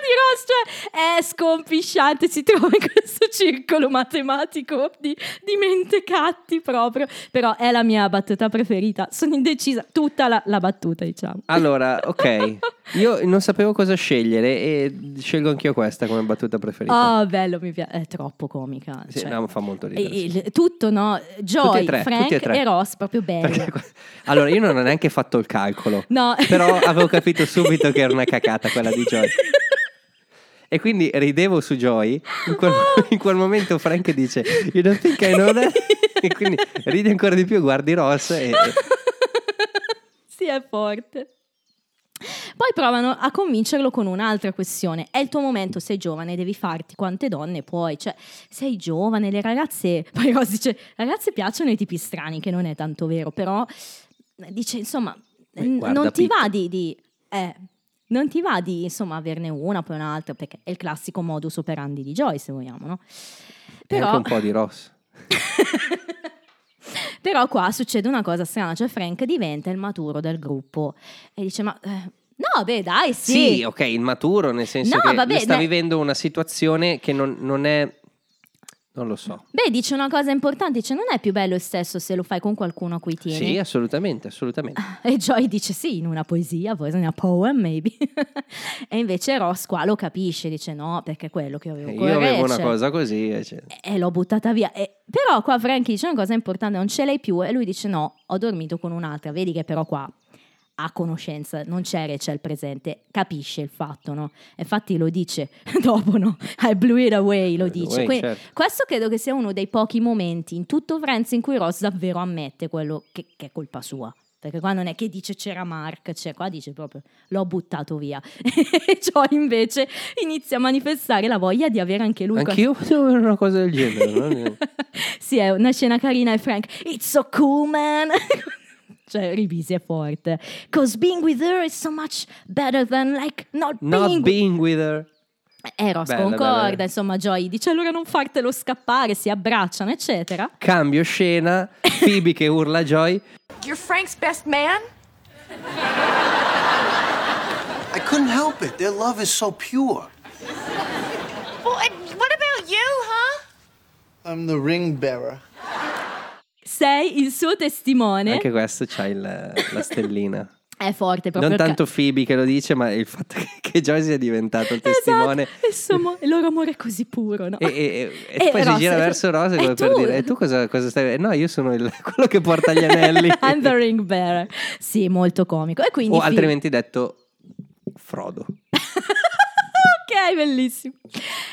di Ross cioè, è scompisciante, si trova in questo circolo matematico di, di mentecatti proprio, però è la mia battuta preferita, sono indecisa, tutta la, la battuta diciamo. Allora, ok. [laughs] Io non sapevo cosa scegliere e scelgo anch'io questa come battuta preferita. Oh, bello, mi piace, è troppo comica. Sì, cioè. no, fa molto ridere. E- sì. tutto, no? Joy, e tre, Frank e e Ross, proprio bello. Perché allora, io non ho neanche fatto il calcolo, No. però avevo capito subito che era una cacata quella di Joy. [laughs] E quindi ridevo su Joy. In quel, [laughs] in quel momento Frank dice: You don't think I know that? [laughs] E quindi ridi ancora di più, guardi Ross e. [laughs] sì, è forte. Poi provano a convincerlo con un'altra questione. È il tuo momento, sei giovane, devi farti quante donne puoi. Cioè, sei giovane, le ragazze... Poi Ross dice, ragazze piacciono i tipi strani, che non è tanto vero, però dice, insomma, n- guarda non ti va di... di- eh, non ti va di, insomma, averne una, poi un'altra, perché è il classico modus operandi di Joy, se vogliamo, no? E anche un po' di Ross. [laughs] Però qua succede una cosa strana, cioè Frank diventa il maturo del gruppo e dice ma... eh, no, beh dai, sì. Sì, ok, il maturo, nel senso No, che vabbè, sta dai. vivendo una situazione che non, non è. Non lo so. Beh, dice una cosa importante, dice non è più bello il sesso se lo fai con qualcuno a cui tieni. Sì, assolutamente, assolutamente. [laughs] E Joy dice sì, in una poesia, forse in una poem maybe. [laughs] e invece Ross qua lo capisce, dice no, perché è quello che avevo con Io avevo una cosa così. e cioè- E l'ho buttata via. E- però qua Frank dice una cosa importante, non ce l'hai più. E lui dice no, ho dormito con un'altra. Vedi che però qua ha conoscenza, non c'è Rachel presente, capisce il fatto, no? Infatti lo dice [laughs] dopo, no? I blew it away, lo dice. away, Quindi, certo. Questo credo che sia uno dei pochi momenti in tutto Friends in cui Ross davvero ammette quello che, che è colpa sua. Perché qua non è che dice c'era Mark, cioè qua dice proprio l'ho buttato via. [laughs] E Joy invece inizia a manifestare la voglia di avere anche lui. Anch'io potevo avere una cosa del genere. no? [laughs] sì, è una scena carina e Frank, it's so cool man. Cioè, Ribisi è forte. Cause being with her is so much better than like not, Not being... being with her. Eh, Ross Bella, concorda, bella. insomma, Joy dice allora non fartelo scappare, si abbracciano, eccetera. Cambio scena. Phoebe che urla a Joy. You're Frank's best man? I couldn't help it. Their love is so pure. Well, what about you, huh? I'm the ring bearer. Sei il suo testimone. Anche questo c'ha il- la stellina. [laughs] È forte proprio. Non il ca- tanto Phoebe che lo dice, ma il fatto [laughs] che, che Joy sia diventato il testimone. Esatto, il, suo mo- il loro amore è così puro, no? E, e- e E [laughs] poi Ross- si gira verso Rosa E come per tu? dire: E tu cosa, cosa stai. eh, No, io sono il- quello che porta gli anelli. I'm the ring bearer. Sì, molto comico. E quindi o Phoebe- altrimenti detto Frodo. Ok, bellissimo.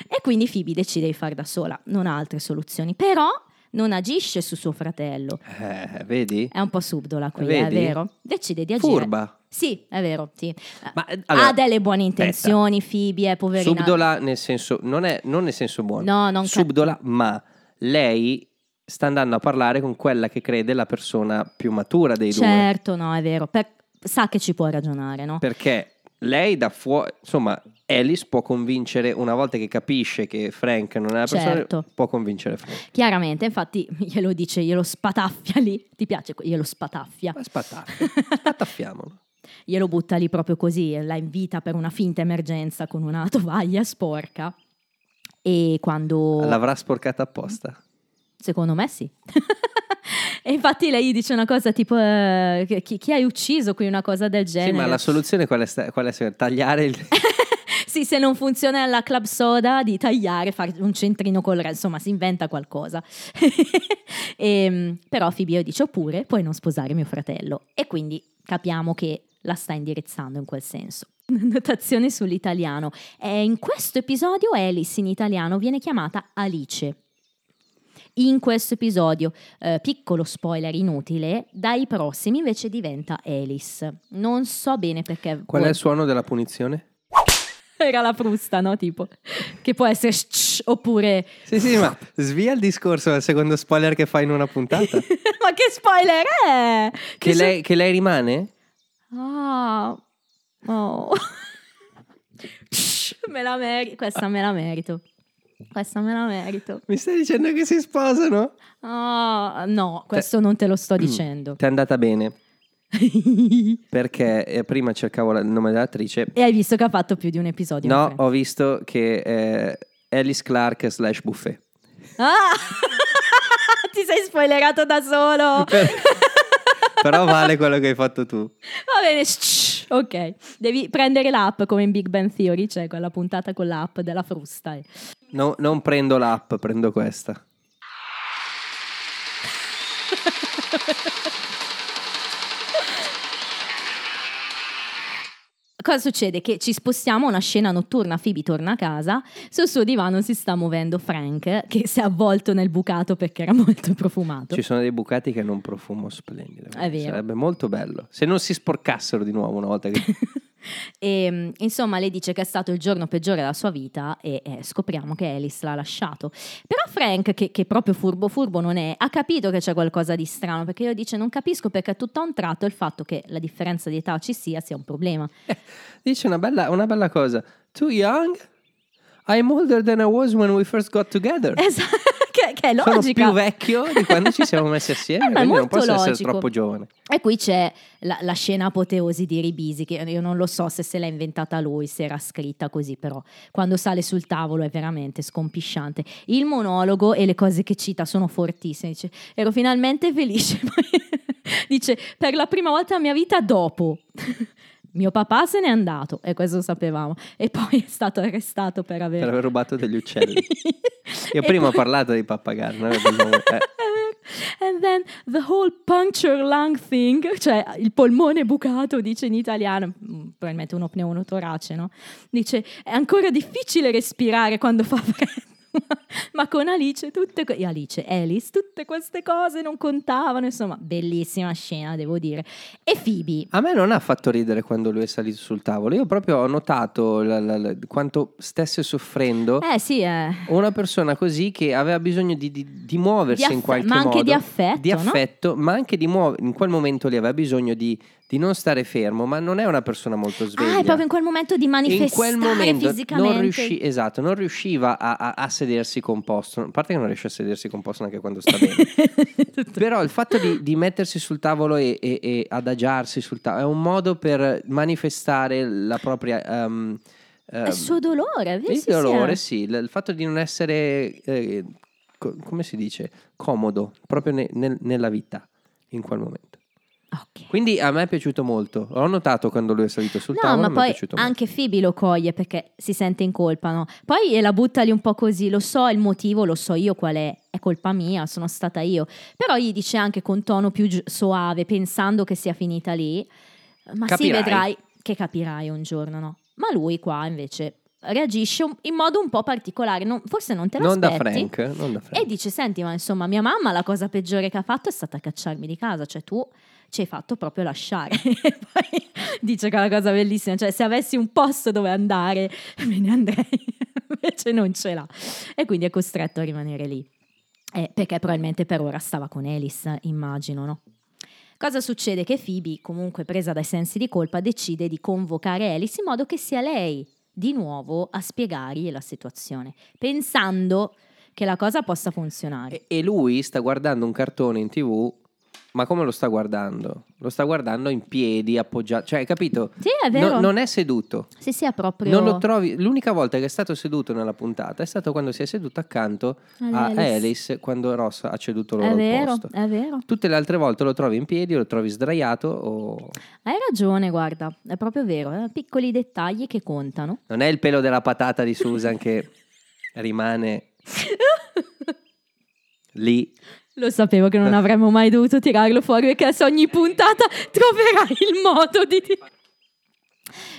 E quindi Phoebe decide di fare da sola, non ha altre soluzioni, però non agisce su suo fratello. Eh, vedi? È un po' subdola qui, Vedi? è vero? Decide di agire. Furba. Sì, è vero, sì. Ma, eh, allora, ha delle buone intenzioni, Phoebe, è poverina. Subdola nel senso, non, è, non nel senso buono. No, non Subdola, ma lei sta andando a parlare con quella che crede la persona più matura dei due. Certo, no, è vero. Per- sa che ci può ragionare, no? Perché lei da fuori, insomma, Alice può convincere, una volta che capisce che Frank non è la persona, Certo. può convincere Frank. Chiaramente, infatti, glielo dice, glielo spataffia lì. Ti piace? Glielo spataffia. Ma spataffia, [laughs] spataffiamolo. glielo butta lì proprio così, la invita per una finta emergenza con una tovaglia sporca. E quando... L'avrà sporcata apposta. Secondo me sì. [laughs] e infatti lei gli dice una cosa tipo, eh, chi, chi hai ucciso qui, una cosa del genere. Sì, ma la soluzione qual è? sta- qual è? Tagliare il... [laughs] Sì, se non funziona alla club soda di tagliare, fare un centrino col re, insomma, si inventa qualcosa. [laughs] Ehm, però Fibio dice oppure puoi non sposare mio fratello e quindi capiamo che la sta indirizzando in quel senso. [laughs] Notazione sull'italiano. Eh, in questo episodio Alice in italiano viene chiamata Alice. In questo episodio, eh, piccolo spoiler inutile, dai prossimi invece diventa Alice. Non so bene perché... Qual è il suono della punizione? [laughs] Era la frusta, no? Tipo, che può essere shh, oppure... Sì, sì, ma svia il discorso al secondo spoiler che fai in una puntata. [laughs] Ma che spoiler è? che, so- lei, che lei rimane? Ah, oh. [laughs] Me la merito, questa me la merito. Questa me la merito. Mi stai dicendo che si sposano? Ah, no, questo non te lo sto dicendo. Ti è andata bene. [laughs] Perché eh, prima cercavo il nome dell'attrice. E hai visto che ha fatto più di un episodio. No, ho visto che è Alice Clark slash buffet. Ah! [laughs] Ti sei spoilerato da solo. [laughs] Però vale quello che hai fatto tu. Va bene, shh, ok. Devi prendere l'app come in Big Bang Theory, c'è quella puntata con l'app della frusta. eh. No, non prendo l'app, prendo questa. Cosa succede? Che ci spostiamo a una scena notturna, Phoebe torna a casa, sul suo divano si sta muovendo Frank, che si è avvolto nel bucato perché era molto profumato. Ci sono dei bucati che hanno un profumo splendido. È vero. Sarebbe molto bello. Se non si sporcassero di nuovo una volta che... [laughs] E mm, insomma, lei dice che è stato il giorno peggiore della sua vita e eh, scopriamo che Alice l'ha lasciato. Però Frank, che, che proprio furbo furbo non è, ha capito che c'è qualcosa di strano perché io dice non capisco perché tutto a un tratto il fatto che la differenza di età ci sia sia un problema. Dice una bella, una bella cosa. Too young? I'm older than I was when we first got together. [laughs] Esatto, che, che è Sono logica. più vecchio di quando ci siamo messi [laughs] assieme, Eh, quindi non posso essere logico. troppo giovane. E qui c'è la, la scena apoteosi di Ribisi, che io non lo so se se l'ha inventata lui, se era scritta così, però quando sale sul tavolo è veramente scompisciante. Il monologo e le cose che cita sono fortissime. Dice, ero finalmente felice. [laughs] Dice, per la prima volta nella mia vita dopo. Mio papà se n'è andato, e questo lo sapevamo, e poi è stato arrestato per aver... Per aver rubato degli uccelli. [laughs] Io prima ho poi- parlato di pappagallo. Eh, [laughs] And then the whole puncture lung thing, cioè il polmone bucato, dice in italiano, mm, probabilmente uno pneumotorace, no? Dice è ancora difficile respirare quando fa freddo. [laughs] Ma con Alice, tutte que- Alice, Alice, tutte queste cose non contavano, insomma, bellissima scena, devo dire. E Phoebe, A me non ha fatto ridere quando lui è salito sul tavolo. Io proprio ho notato la- la- la- quanto stesse soffrendo eh sì, eh, una persona così che aveva bisogno di, di- di muoversi Di in affe- qualche ma anche modo. di affetto, Di no? affetto, ma anche di muoversi. In quel momento lì aveva bisogno di, di non stare fermo, ma non è una persona molto sveglia. ah, è proprio in quel momento di in manifestare quel momento fisicamente. non, riusci- esatto, non riusciva a, a- a sedersi composto. A parte che non riesce a sedersi composto neanche quando sta bene. [laughs] Però il fatto di, di mettersi sul tavolo e, e- e adagiarsi sul tavolo è un modo per manifestare la propria. ehm, ehm, il suo dolore, il sì, sì, dolore, sì, il il fatto di non essere, eh, co- come si dice, comodo proprio ne- nel- nella vita in quel momento. Ok. Quindi a me è piaciuto molto. L'ho notato quando lui è salito sul No, tavolo. ma mi è poi molto. anche Phoebe lo coglie perché si sente in colpa, no? Poi la butta lì un po' così, lo so il motivo, lo so io qual è, è colpa mia, sono stata io. Però gli dice anche con tono più soave, pensando che sia finita lì, ma Capirai. sì, vedrai che capirai un giorno, no? Ma lui qua invece reagisce in modo un po' particolare, non- forse non te Non da l'aspetti. Frank, non da Frank. E dice, senti, ma insomma, mia mamma la cosa peggiore che ha fatto è stata cacciarmi di casa, cioè tu ci hai fatto proprio lasciare. e [laughs] poi dice che è una cosa bellissima, cioè se avessi un posto dove andare, me ne andrei, [laughs] invece non ce l'ha. E quindi è costretto a rimanere lì. Eh, perché probabilmente per ora stava con Alice, immagino, no? Cosa succede? Che Phoebe, comunque presa dai sensi di colpa, decide di convocare Alice in modo che sia lei di nuovo a spiegargli la situazione, pensando che la cosa possa funzionare. E, e lui sta guardando un cartone in tv, ma come lo sta guardando? Lo sta guardando in piedi, appoggiato, cioè hai capito? Sì, è vero. No- non è seduto. Sì, sì, è proprio... Non lo trovi. L'unica volta che è stato seduto nella puntata è stato quando si è seduto accanto a Alice. Alice quando Ross ha ceduto loro È il vero, posto. è vero. Tutte le altre volte lo trovi in piedi, lo trovi sdraiato o Hai ragione, guarda, è proprio vero, eh, piccoli dettagli che contano. non è il pelo della patata di Susan che [laughs] rimane [laughs] lì. Lo sapevo che non avremmo mai dovuto tirarlo fuori perché adesso ogni puntata troverai il modo di...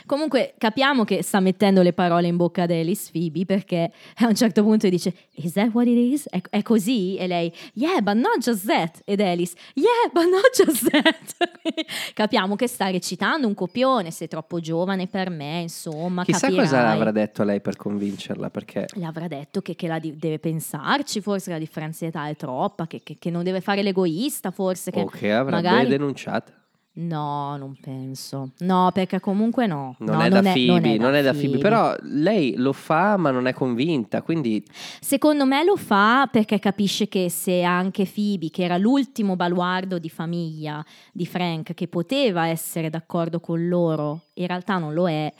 Comunque capiamo che sta mettendo le parole in bocca ad Alice Phoebe perché a un certo punto dice Is that what it is? È, è così? E lei Yeah, but not just that. Ed Alice Yeah, but not just that. [laughs] Capiamo che sta recitando un copione, sei troppo giovane per me, insomma, Chissà capirai. cosa avrà detto a lei per convincerla, perché Le avrà detto che, che la di- deve pensarci, forse la differenza di età è troppa, che, che- che non deve fare l'egoista, forse. Che o che avrebbe magari... denunciata. No, non penso. No, perché comunque no. Non, No, è, da Phoebe, non è da Phoebe, Phoebe. però lei lo fa ma non è convinta, quindi Secondo me lo fa perché capisce che se anche Phoebe, che era l'ultimo baluardo di famiglia di Frank, che poteva essere d'accordo con loro, in realtà non lo è,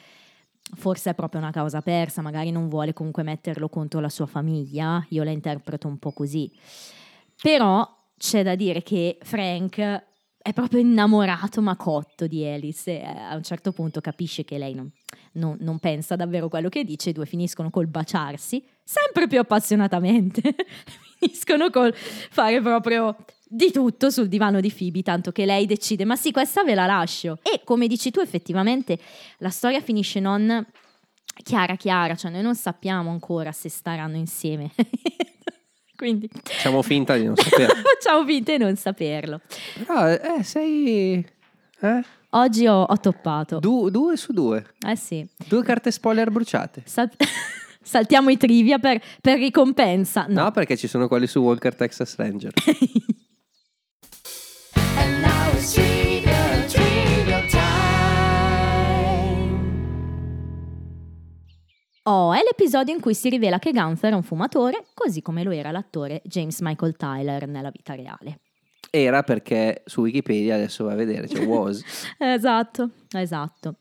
forse è proprio una causa persa, magari non vuole comunque metterlo contro la sua famiglia, io la interpreto un po' così. Però c'è da dire che Frank è proprio innamorato ma cotto di Alice e eh, a un certo punto capisce che lei non, non- non pensa davvero quello che dice, i due finiscono col baciarsi, sempre più appassionatamente, [laughs] finiscono col fare proprio di tutto sul divano di Phoebe, tanto che lei decide, ma sì, questa ve la lascio. E come dici tu, effettivamente la storia finisce non chiara chiara, cioè noi non sappiamo ancora se staranno insieme. [laughs] Quindi facciamo finta di non sapere. [laughs] facciamo finta di non saperlo. Però, eh, sei... Eh? Oggi ho, ho toppato. Du- due su due. Eh sì. Due carte spoiler bruciate. Sal- [laughs] saltiamo i trivia per, per ricompensa. No. No, perché ci sono quelli su Walker Texas Ranger. [laughs] And now it's Oh, è l'episodio in cui si rivela che Gunther è un fumatore, così come lo era l'attore James Michael Tyler nella vita reale. Era perché su Wikipedia adesso vai a vedere, c'è was. [laughs] Esatto, esatto.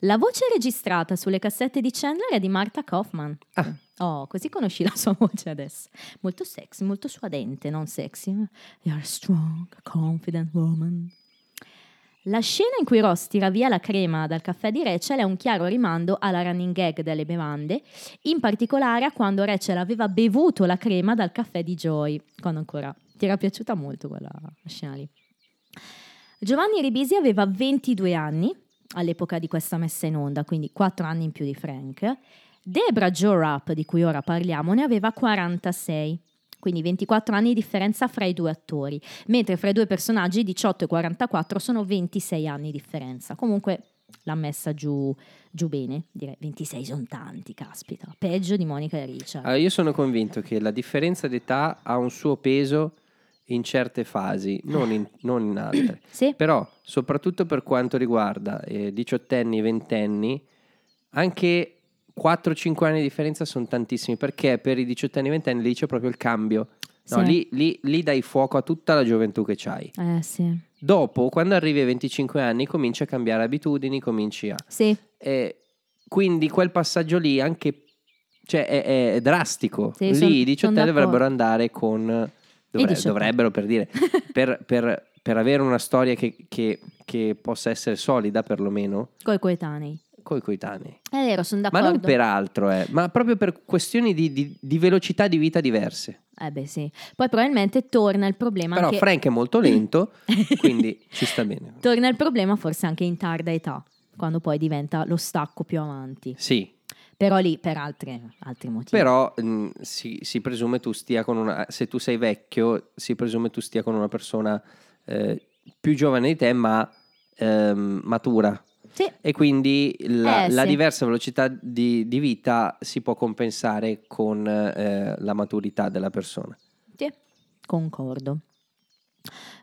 La voce registrata sulle cassette di Chandler è di Martha Kaufman. Ah. Oh, così conosci la sua voce adesso. Molto sexy, molto suadente, non sexy. You're a strong, confident woman. La scena in cui Ross tira via la crema dal caffè di Rachel è un chiaro rimando alla running gag delle bevande, in particolare a quando Rachel aveva bevuto la crema dal caffè di Joy, quando ancora ti era piaciuta molto quella scena lì. Giovanni Ribisi aveva 22 anni all'epoca di questa messa in onda, quindi 4 anni in più di Frank. Debra Jo Rapp, di cui ora parliamo, ne aveva 46, quindi 24 anni di differenza fra i due attori, mentre fra i due personaggi 18 e 44 sono 26 anni di differenza. Comunque l'ha messa giù, giù bene, direi 26 sono tanti, caspita, peggio di Monica e Richard. Allora, io sono convinto che la differenza d'età ha un suo peso in certe fasi, non in, non in altre. [coughs] Sì. Però, soprattutto per quanto riguarda eh, diciottenni, ventenni, anche 4-5 anni di differenza sono tantissimi, perché per i diciottenni e ventenni lì c'è proprio il cambio. No, Sì. lì, lì- lì dai fuoco a tutta la gioventù che c'hai. Eh sì. Dopo, quando arrivi ai 25 anni, cominci a cambiare abitudini, cominci a... Sì, Eh, quindi quel passaggio lì anche cioè, è, è drastico. Sì, lì i 18 son d'accordo. dovrebbero andare con... dovre- 18. dovrebbero per dire, [laughs] per, per- per avere una storia che, che- che possa essere solida perlomeno, coi coetanei. Coi coetanei. È vero, sono Ma d'accordo. non per altro, eh, ma proprio per questioni di, di- di velocità di vita diverse. Eh beh sì. Poi probabilmente torna il problema Però anche... Frank è molto lento, [laughs] quindi ci sta bene. Torna il problema forse anche in tarda età, quando poi diventa lo stacco più avanti. Sì, Però lì per altre- altri motivi. Però mh, si, si presume tu stia con una. Se tu sei vecchio, si presume tu stia con una persona eh, più giovane di te, ma ehm, matura. Sì, E quindi la, Eh, la sì. diversa velocità di, di vita si può compensare con eh, la maturità della persona. sì, concordo.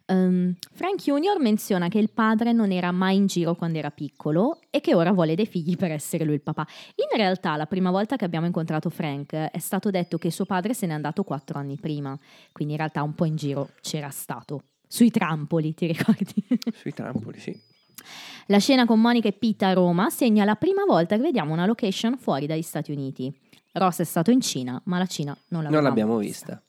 Ehm, Frank Junior menziona che il padre non era mai in giro quando era piccolo e che ora vuole dei figli per essere lui il papà. In realtà, la prima volta che abbiamo incontrato Frank è stato detto che suo padre se n'è andato quattro anni prima, quindi in realtà un po' in giro c'era stato. Sui trampoli, ti ricordi? Sui trampoli, sì. La scena con Monica e Pete a Roma segna la prima volta che vediamo una location fuori dagli Stati Uniti. Ross è stato in Cina, ma la Cina non l'abbiamo, Non l'abbiamo vista.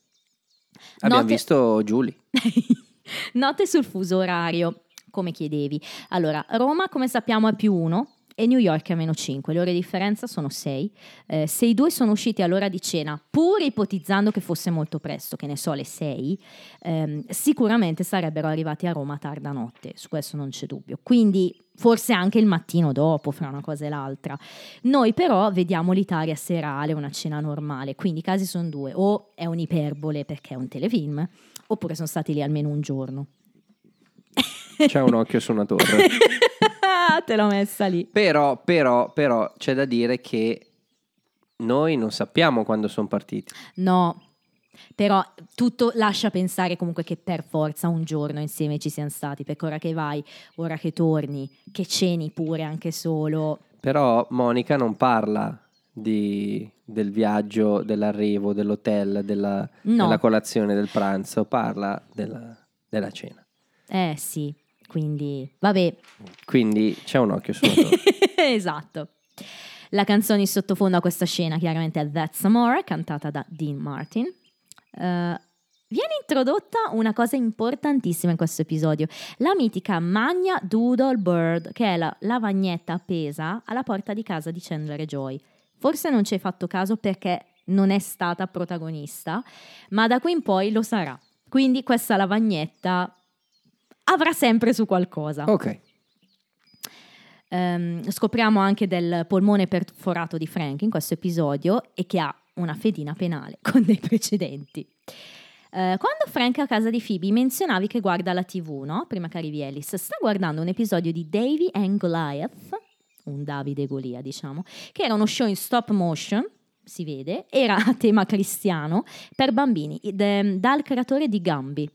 Abbiamo Note- visto Julie. [laughs] Note sul fuso orario, come chiedevi. Allora, Roma, come sappiamo, è più uno e New York a meno 5. Le ore di differenza sono 6. Eh, se i due sono usciti all'ora di cena, pur ipotizzando che fosse molto presto, che ne so, le 6, ehm, sicuramente sarebbero arrivati a Roma tarda notte, su questo non c'è dubbio. Quindi forse anche il mattino dopo, fra una cosa e l'altra. Noi però vediamo l'Italia serale, una cena normale, quindi i casi sono due, o è un'iperbole perché è un telefilm, oppure sono stati lì almeno un giorno. C'è un occhio su una torre. [laughs] [laughs] Te l'ho messa lì. Però, però, però c'è da dire che noi non sappiamo quando sono partiti. No, però tutto lascia pensare comunque che per forza un giorno insieme ci siano stati, perché ora che vai, ora che torni, che ceni pure anche solo. Però Monica non parla di- del viaggio, dell'arrivo, dell'hotel, della, No. della colazione, del pranzo, parla della, della cena. Eh sì, quindi vabbè, Quindi c'è un occhio su una torre. esatto. La canzone in sottofondo a questa scena chiaramente è That's Amore, cantata da Dean Martin. Eh, viene introdotta una cosa importantissima in questo episodio, la mitica Magna Doodle Bird, che è la lavagnetta appesa alla porta di casa di Chandler e Joy. Forse non ci hai fatto caso perché non è stata protagonista, ma da qui in poi lo sarà. Quindi questa lavagnetta avrà sempre su qualcosa. Ok. Ehm, scopriamo anche del polmone perforato di Frank in questo episodio e che ha una fedina penale [laughs] con dei precedenti. Eh, quando Frank è a casa di Phoebe menzionavi che guarda la tv, no? Prima che arrivi Alice, sta guardando un episodio di Davy and Goliath, un Davide Golia diciamo, che era uno show in stop motion, si vede, era a tema cristiano per bambini, ed, dal creatore di Gambi.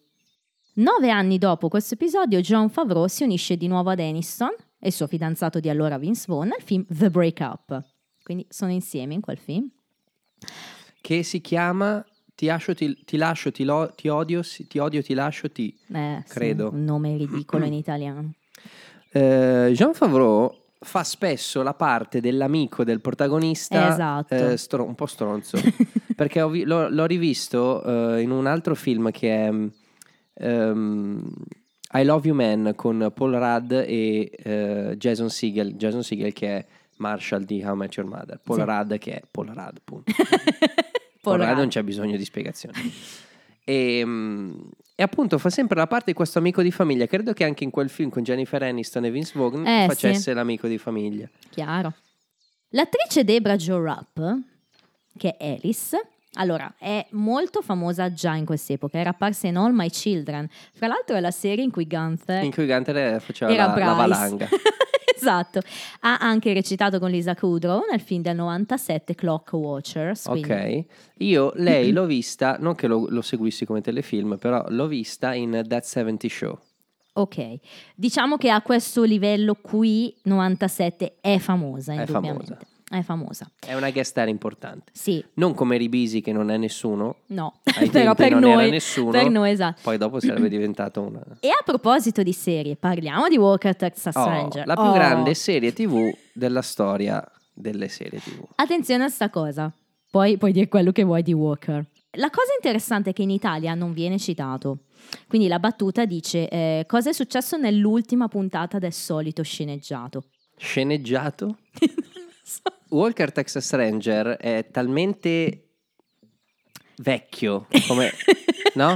Nove anni dopo questo episodio, John Favreau si unisce di nuovo ad Aniston e il suo fidanzato di allora Vince Vaughn nel film The Breakup. Quindi sono insieme in quel film. Che si chiama Ti lascio, ti, ti lascio, ti, lo- ti odio, ti odio, ti lascio, ti. Eh, sì, Credo. un nome ridicolo in [clears throat] italiano. Eh, Jean Favreau fa spesso la parte dell'amico del protagonista Esatto. eh, stro- un po' stronzo [laughs] perché vi- l'ho, l'ho rivisto eh, in un altro film che è ehm, I Love You Man con Paul Rudd e eh, Jason Segel Jason Segel che è Marshall di How I Met Your Mother Paul Sì. Rudd che è Paul Rudd punto [laughs] Paul Rudd non c'è bisogno di spiegazioni e, mm, e appunto fa sempre la parte di questo amico di famiglia. Credo che anche in quel film con Jennifer Aniston e Vince Vaughn Eh, facesse sì. l'amico di famiglia. Chiaro. L'attrice Debra Jo Rupp, che è Alice, allora è molto famosa già in quest'epoca, era apparsa in All My Children. Fra l'altro è la serie in cui Gunther In cui Gunter faceva era la, Bryce. la valanga. [laughs] esatto. Ha anche recitato con Lisa Kudrow nel film del 97 Clock Watchers. quindi- Ok. Io lei [clears throat] l'ho vista, non che lo, lo seguissi come telefilm, però l'ho vista in That 70 Show. Ok, diciamo che a questo livello qui 97 è famosa, È famosa. È famosa. È una guest star importante. Sì, Non come Ribisi che non è nessuno. no, [laughs] però per non noi, era nessuno. per noi esatto. Poi dopo sarebbe [clears throat] diventato una... E a proposito di serie, parliamo di Walker Texas Oh, Ranger. la più Oh, grande serie tv della storia delle serie tv. Attenzione a sta cosa, poi puoi dire quello che vuoi di Walker. La cosa interessante è che in Italia non viene citato. Quindi la battuta dice eh, cosa è successo nell'ultima puntata del solito sceneggiato. Sceneggiato? [laughs] [laughs] Walker Texas Ranger è talmente vecchio, come, [laughs] no?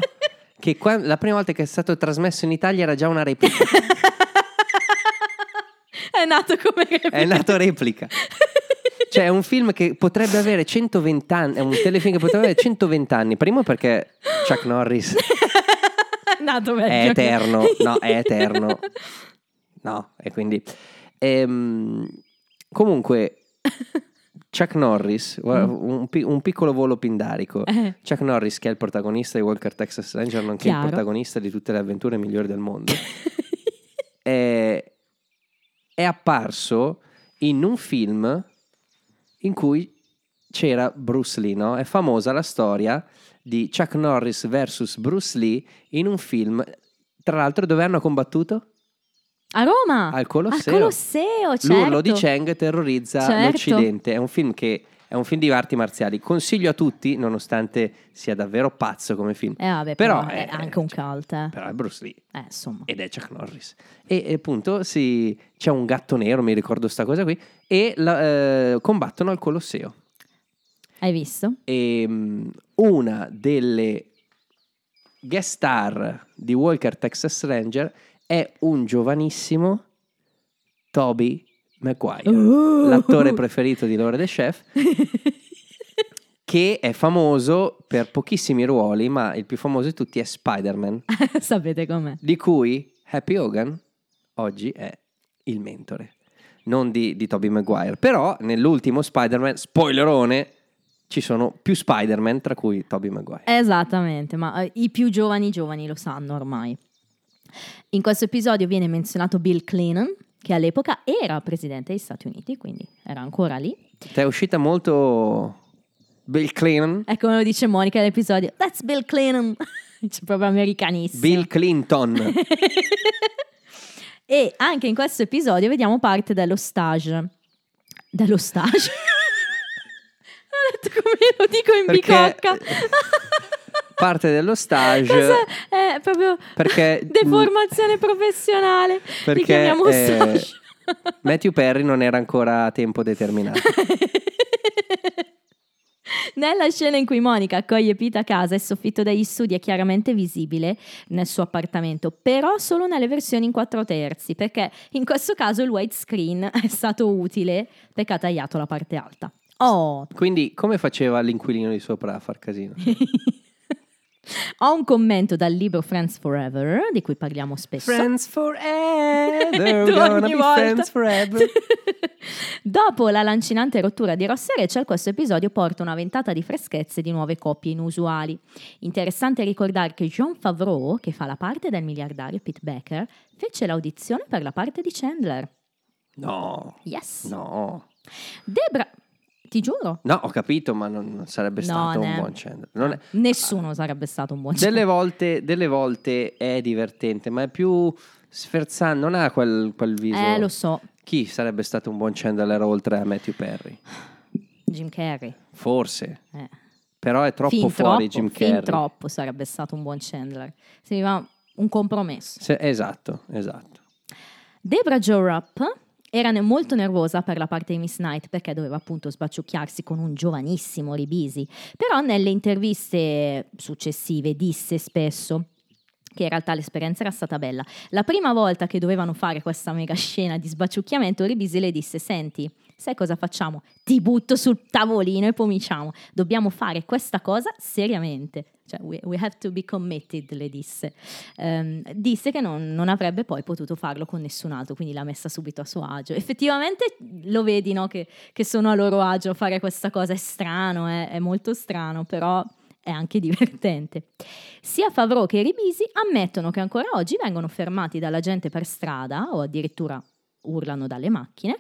Che qua- la prima volta che è stato trasmesso in Italia era già una replica. [laughs] È nato come È nato replica. Cioè, è un film che potrebbe avere 120 anni. È un telefilm che potrebbe avere 120 anni. Primo perché Chuck Norris è nato vecchio. è eterno. No, è eterno. No, e quindi. ehm, comunque, Chuck Norris, guarda, un, un piccolo volo pindarico. Eh. Chuck Norris, che è il protagonista di Walker Texas Ranger, nonché Chiaro. il protagonista di tutte le avventure migliori del mondo, [laughs] è, è apparso in un film in cui c'era Bruce Lee, no? È famosa la storia di Chuck Norris versus Bruce Lee in un film, tra l'altro, dove hanno combattuto? A Roma! Al Colosseo. Al Colosseo, certo. L'urlo di Cheng terrorizza Certo. l'Occidente. È un film che È un film di arti marziali. Consiglio a tutti, nonostante sia davvero pazzo come film. Eh, vabbè, però, però, è anche un cult, eh. Però è Bruce Lee. Eh, insomma. Ed è Chuck Norris. E, e appunto si- c'è un gatto nero, mi ricordo sta cosa qui, e la- eh, combattono al Colosseo. Hai visto? E mm, una delle guest star di Walker Texas Ranger è un giovanissimo Toby Maguire, Uh. l'attore preferito di Laura the Chef, [laughs] che è famoso per pochissimi ruoli, ma il più famoso di tutti è Spider-Man, [laughs] Sapete com'è. di cui Happy Hogan oggi è il mentore, non di, di Tobey Maguire. Però nell'ultimo Spider-Man, spoilerone, ci sono più Spider-Man, tra cui Tobey Maguire. Esattamente, ma eh, i più giovani giovani lo sanno ormai. In questo episodio viene menzionato Bill Clinton, che all'epoca era presidente degli Stati Uniti, quindi era ancora lì. Ti è uscita molto Bill Clinton, È come lo dice Monica nell'episodio, That's Bill Clinton. [laughs] C'è proprio americanissimo. Bill Clinton. [laughs] E anche in questo episodio vediamo parte dello stage. Dello stage? [laughs] Ho detto come lo dico in Perché- bicocca. Parte dello stage. È proprio Perché- [laughs] deformazione professionale. Li Perché chiamiamo eh, stage. Matthew Perry non era ancora a tempo determinato. [laughs] Nella scena in cui Monica accoglie Pete a casa, il soffitto degli studi è chiaramente visibile nel suo appartamento, però solo nelle versioni in 4 terzi, perché in questo caso il widescreen è stato utile perché ha tagliato la parte alta. Oh, Quindi, come faceva l'inquilino di sopra a far casino? [laughs] ho un commento dal libro Friends Forever, di cui parliamo spesso. Friends [laughs] forever, gonna be volta. friends forever. [laughs] Dopo la lancinante rottura di Ross e Rachel, questo episodio porta una ventata di freschezze di nuove coppie inusuali. Interessante ricordare che John Favreau, che fa la parte del miliardario Pete Becker, fece l'audizione per la parte di Chandler. No, Yes. no. Debra, ti giuro, No, ho capito, ma non, non sarebbe No, stato un ne- buon Chandler. È- nessuno sarebbe stato un buon delle, volte, delle volte è divertente, ma è più sferzante, non ha quel, quel viso. Eh, lo so, Chi sarebbe stato un buon Chandler oltre a Matthew Perry? Jim Carrey. Forse, Eh. però è troppo fin fuori troppo, Jim fin Carrey. troppo sarebbe stato un buon Chandler. Serviva un compromesso. Se- esatto, esatto. Debra Jo Rupp era molto nervosa per la parte di Miss Knight perché doveva appunto sbaciucchiarsi con un giovanissimo Ribisi, però nelle interviste successive disse spesso che in realtà l'esperienza era stata bella. La prima volta che dovevano fare questa mega scena di sbaciucchiamento, Ribisi le disse: Senti, sai cosa facciamo? Ti butto sul tavolino e cominciamo. Dobbiamo fare questa cosa seriamente. Cioè, we, we have to be committed, le disse. Ehm, disse che non, non avrebbe poi potuto farlo con nessun altro, quindi l'ha messa subito a suo agio. Effettivamente lo vedi, no? Che, che sono a loro agio fare questa cosa. È strano, è, è molto strano, però è anche [laughs] divertente. Sia Favreau che Ribisi ammettono che ancora oggi vengono fermati dalla gente per strada o addirittura urlano dalle macchine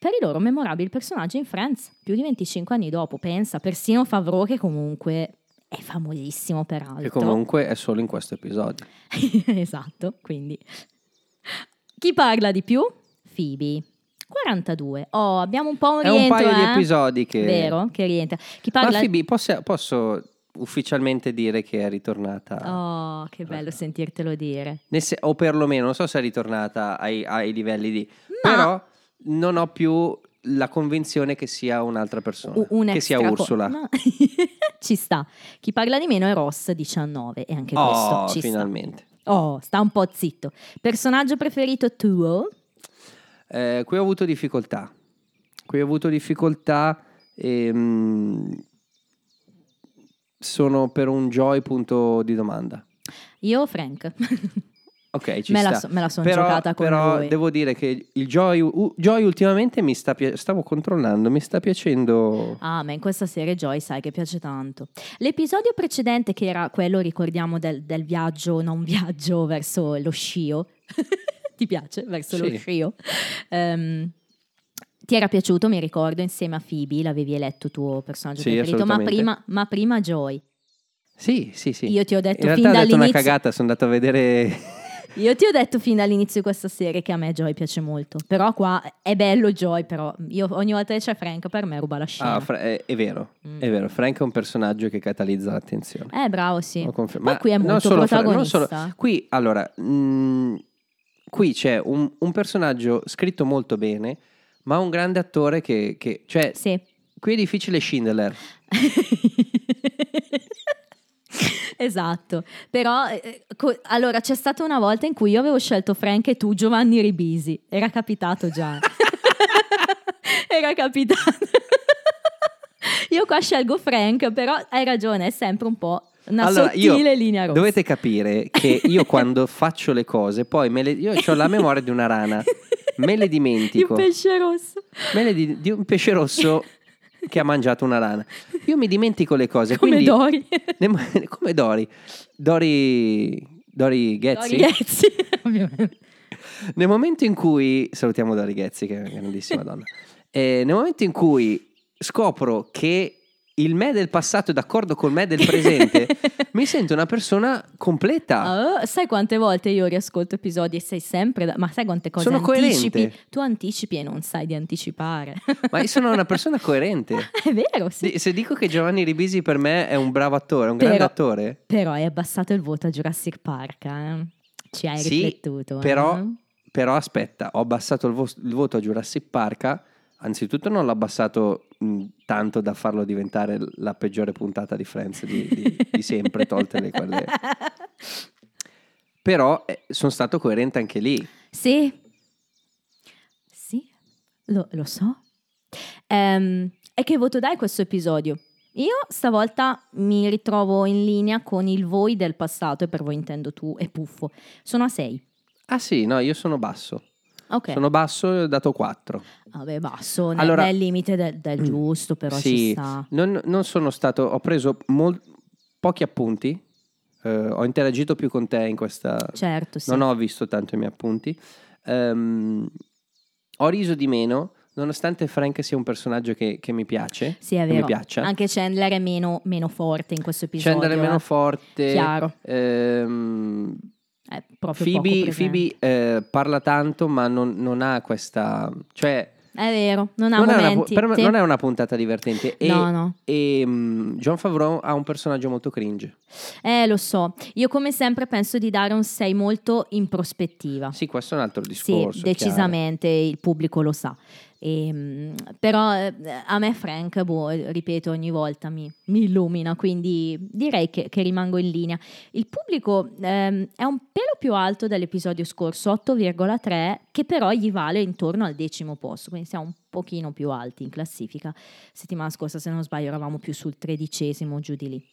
per i loro memorabili personaggi in Friends, più di 25 anni dopo. Pensa, persino Favreau che comunque è famosissimo peraltro. Che comunque è solo in questo episodio. [laughs] esatto, quindi chi parla di più? Phoebe. 42. Oh, abbiamo un po' un È un rientro, paio di eh? episodi che... Vero, che rientra. Chi Ma parla Phoebe, posso, posso ufficialmente dire che è ritornata... Oh, che bello sentirtelo dire. Se- o perlomeno, non so se è ritornata ai, ai livelli di... Ma- Però non ho più la convinzione che sia un'altra persona. Un che sia co- Ursula. No. [laughs] Ci sta. Chi parla di meno è Ross 19 e anche oh, questo ci finalmente. sta. Oh, sta un po' zitto. Personaggio preferito tuo? Eh, qui ho avuto difficoltà. Qui ho avuto difficoltà e... mm, sono per un joy punto di domanda. Io Frank. [laughs] Ok, ci Me la sta. so- me la son però, giocata con però lui. devo dire che il Joy, u- Joy ultimamente mi sta pi- stavo controllando, mi sta piacendo. Ah, ma in questa serie Joy sai che piace tanto. L'episodio precedente, che era quello, ricordiamo, del, del viaggio, non [laughs] viaggio verso lo scio. [laughs] Ti piace? Verso lo Sì. scio. Ehm, ti era piaciuto, mi ricordo, insieme a Phoebe, l'avevi eletto tuo personaggio Sì, preferito, ma prima, ma prima Joy. Sì, sì, sì. Io ti ho detto In fin realtà ho detto una dall'inizio- cagata, sono andato a vedere Io ti ho detto fin dall'inizio di questa serie che a me Joy piace molto, però qua è bello Joy, però io ogni volta che c'è Frank per me ruba la scena. Ah, Fra- è, è vero, Mm. è vero. Frank è un personaggio che catalizza l'attenzione. Eh, bravo, sì. Poi Ma qui è non molto solo Fra- non protagonista. solo- qui, allora, mm, qui c'è un, un personaggio scritto molto bene, ma un grande attore che, che- cioè, Sì. qui è difficile Schindler. [laughs] [laughs] esatto, però eh, co- allora c'è stata una volta in cui io avevo scelto Frank e tu Giovanni Ribisi, era capitato già. [laughs] era capitato. [laughs] io qua scelgo Frank, però hai ragione, è sempre un po' una allora, sottile linea rossa. dovete capire che io quando faccio le cose, poi me le, io ho la memoria di una rana, me le dimentico. pesce rosso. Me le di, di un pesce rosso che ha mangiato una rana. Io mi dimentico le cose. Come Dori. Ne- come Dori? Dori, Dori Ghezzi? Dori Ghezzi, [laughs] ovviamente. Nel momento in cui salutiamo Dori Ghezzi, che è una grandissima donna. Eh, nel momento in cui scopro che il me del passato è d'accordo col me del presente, [laughs] mi sento una persona completa. Oh, sai quante volte io riascolto episodi e sei sempre da- ma sai quante cose Sono anticipi? coerente. Tu anticipi e non sai di anticipare. Ma io sono una persona [laughs] coerente. è vero, sì. Se dico che Giovanni Ribisi per me è un bravo attore, è un grande Però- attore, Però hai abbassato il voto a Jurassic Park, eh? Ci hai Sì, riflettuto. eh? però, però aspetta, ho abbassato il, vo- il voto a Jurassic Park. Anzitutto non l'ho abbassato mh, tanto da farlo diventare la peggiore puntata di Friends di, di- di sempre, tolte le quelle. Però eh, sono stato coerente anche lì. Sì. Sì, lo, lo so. Ehm, e che voto dai questo episodio? Io stavolta mi ritrovo in linea con il voi del passato, e per voi intendo tu e Puffo. Sono a 6. Ah sì, no, io sono basso. Ok. Sono basso e ho dato 4. Vabbè, basso, nel, Allora- nel limite del, del giusto, però ci sì, sta. non, non sono stato, ho preso mol- pochi appunti, eh, ho interagito più con te in questa... Certo, sì. Non ho visto tanto i miei appunti. Ehm, ho riso di meno, nonostante Frank sia un personaggio che, che mi piace. Sì, è vero. Anche Chandler è meno, meno forte in questo episodio. Chandler è meno eh. forte. Chiaro. Ehm, È Phoebe. Phoebe, eh, parla tanto, ma non, non ha questa. Cioè, È vero, non ha non, è una, momenti. per sì. non è una puntata divertente. E, No, no. e, mm, John Favreau ha un personaggio molto cringe. Eh, lo so. Io come sempre penso di dare un 6 molto in prospettiva. Sì, questo è un altro Sì, discorso. decisamente il pubblico lo sa. Ehm, però eh, a me Frank, boh, ripeto, ogni volta mi, mi illumina, quindi direi che, che rimango in linea. Il pubblico ehm, è un pelo più alto dell'episodio scorso, 8,3, che però gli vale intorno al decimo posto, quindi siamo un pochino più alti in classifica. Settimana scorsa, se non sbaglio, eravamo più sul tredicesimo, giù di lì.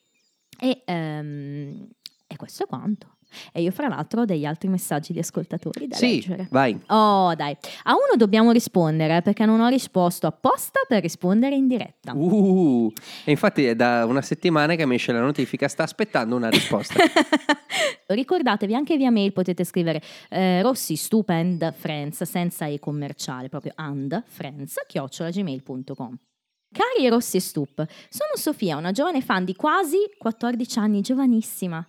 E, ehm, e questo è quanto. E io, fra l'altro, ho degli altri messaggi di ascoltatori da Sì, leggere. vai. Oh, dai. A uno dobbiamo rispondere perché non ho risposto apposta per rispondere in diretta. Uh, e infatti è da una settimana che mi esce la notifica, sta aspettando una risposta. [laughs] Ricordatevi anche via mail potete scrivere eh, Rossi Stupend Friends senza e commerciale, proprio and friends chiocciolagmail.com. Cari Rossi e Stup, sono Sofia, una giovane fan di quasi 14 anni, giovanissima.